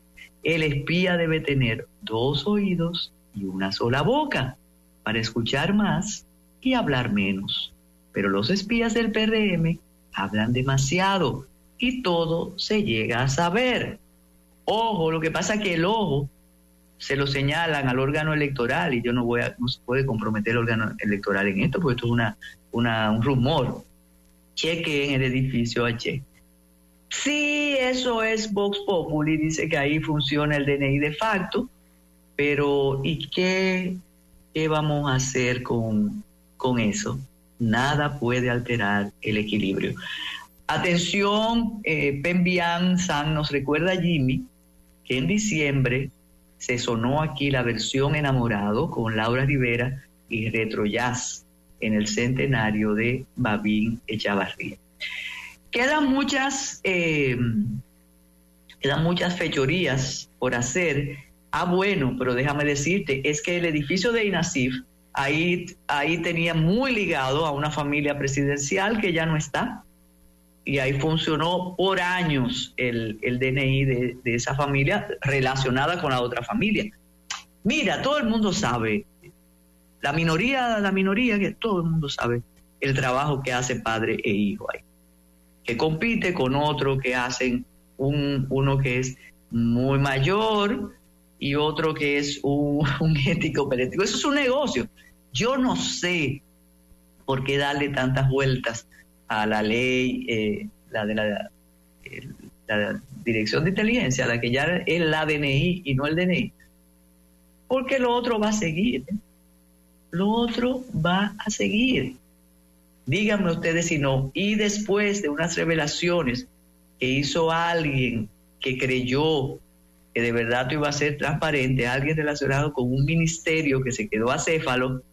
el espía debe tener dos oídos y una sola boca para escuchar más y hablar menos. Pero los espías del PRM hablan demasiado y todo se llega a saber. Ojo, lo que pasa es que el ojo se lo señalan al órgano electoral y yo no voy a, no se puede comprometer el órgano electoral en esto, porque esto es una, una, un rumor. Cheque en el edificio H. Sí, eso es Vox Populi, dice que ahí funciona el DNI de facto, pero ¿y qué, qué vamos a hacer con, con eso? Nada puede alterar el equilibrio. Atención, eh, San nos recuerda a Jimmy que en diciembre se sonó aquí la versión Enamorado con Laura Rivera y Retro Jazz en el centenario de Babín Echavarría. Quedan muchas, eh, quedan muchas fechorías por hacer. Ah, bueno, pero déjame decirte, es que el edificio de INASIF ahí, ahí tenía muy ligado a una familia presidencial que ya no está y ahí funcionó por años el, DNI de, esa familia relacionada con la otra familia. Mira, todo el mundo sabe, la minoría, la minoría, que todo el mundo sabe el trabajo que hace padre e hijo ahí, que compite con otro que hacen un, uno que es muy mayor y otro que es un, ético operativo. Eso es un negocio. Yo no sé por qué darle tantas vueltas a la ley, eh, la de la, la, Dirección de Inteligencia, la que ya es la DNI y no el DNI. Porque lo otro va a seguir. Lo otro va a seguir. Díganme ustedes si no. Y después de unas revelaciones que hizo alguien que creyó que de verdad iba a ser transparente, alguien relacionado con un ministerio que se quedó acéfalo,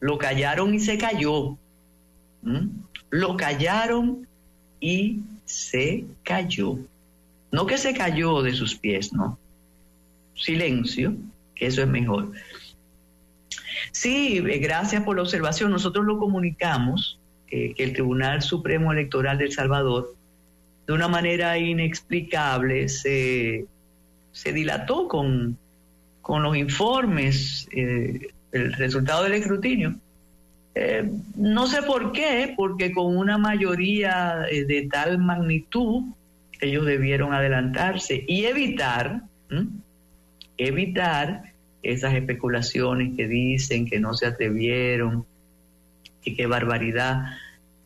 lo callaron y se cayó. ¿Mm? Lo callaron y se cayó. No que se cayó de sus pies, no. Silencio, que eso es mejor. Sí, eh, gracias por la observación. Nosotros lo comunicamos, que el Tribunal Supremo Electoral del Salvador, de una manera inexplicable, se, dilató con, con, los informes, eh, el resultado del escrutinio. No sé por qué, porque con una mayoría de tal magnitud, ellos debieron adelantarse y evitar, evitar esas especulaciones que dicen que no se atrevieron y qué barbaridad,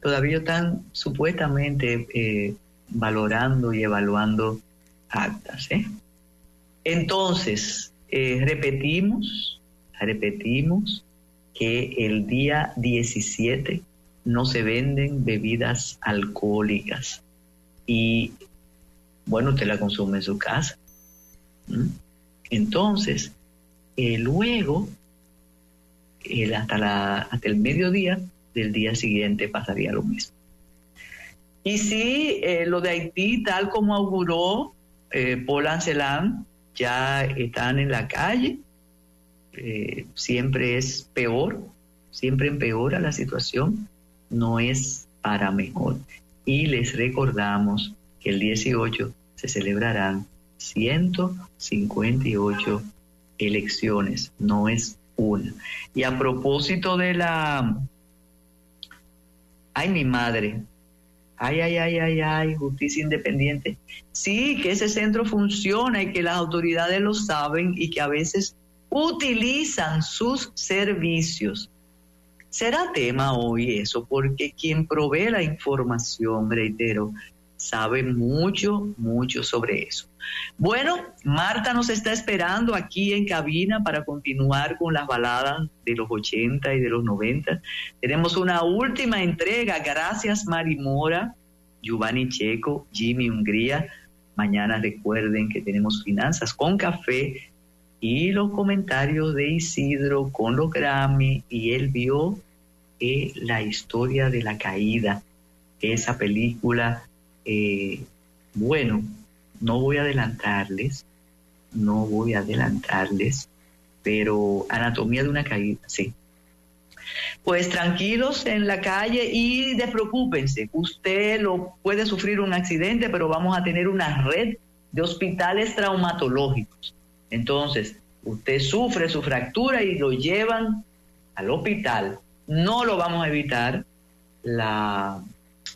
todavía están supuestamente eh, valorando y evaluando actas. ¿eh? Entonces, eh, repetimos, repetimos que el día 17 no se venden bebidas alcohólicas y bueno, usted la consume en su casa. Entonces, eh, luego, hasta, la, hasta el mediodía del día siguiente pasaría lo mismo. Y sí, eh, lo de Haití, tal como auguró eh, Paul Ancelán, ya están en la calle. Siempre es peor, siempre empeora la situación, no es para mejor. Y les recordamos que el 18 se celebrarán 158 elecciones, no es una. Y a propósito de la... Ay, mi madre. Ay, ay, ay, ay, ay, justicia independiente. Sí, que ese centro funciona y que las autoridades lo saben y que a veces utilizan sus servicios. Será tema hoy eso, porque quien provee la información, reitero, sabe mucho, mucho sobre eso. Bueno, Marta nos está esperando aquí en cabina para continuar con las baladas de los 80 y de los 90. Tenemos una última entrega. Gracias, Mari Mora, Giovanni Checo, Jimmy Hungría. Mañana recuerden que tenemos finanzas con café y los comentarios de Isidro con los Grammy y él vio eh, la historia de la caída, esa película, eh, bueno, no voy a adelantarles, no voy a adelantarles, pero anatomía de una caída, sí. Pues tranquilos en la calle y despreocúpense. Usted lo puede sufrir un accidente, pero vamos a tener una red de hospitales traumatológicos. Entonces, usted sufre su fractura y lo llevan al hospital. No lo vamos a evitar. La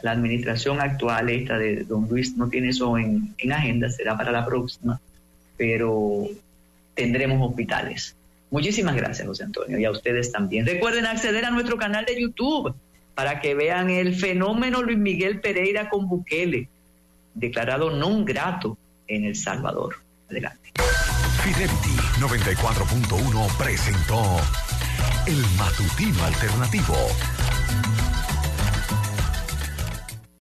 administración actual, esta de don Luis, no tiene eso en, agenda, será para la próxima, pero tendremos hospitales. Muchísimas gracias, José Antonio, y a ustedes también. Recuerden acceder a nuestro canal de YouTube para que vean el fenómeno Luis Miguel Pereira con Bukele, declarado no grato en El Salvador. Adelante. Fidelity 94.1 presentó El Matutino Alternativo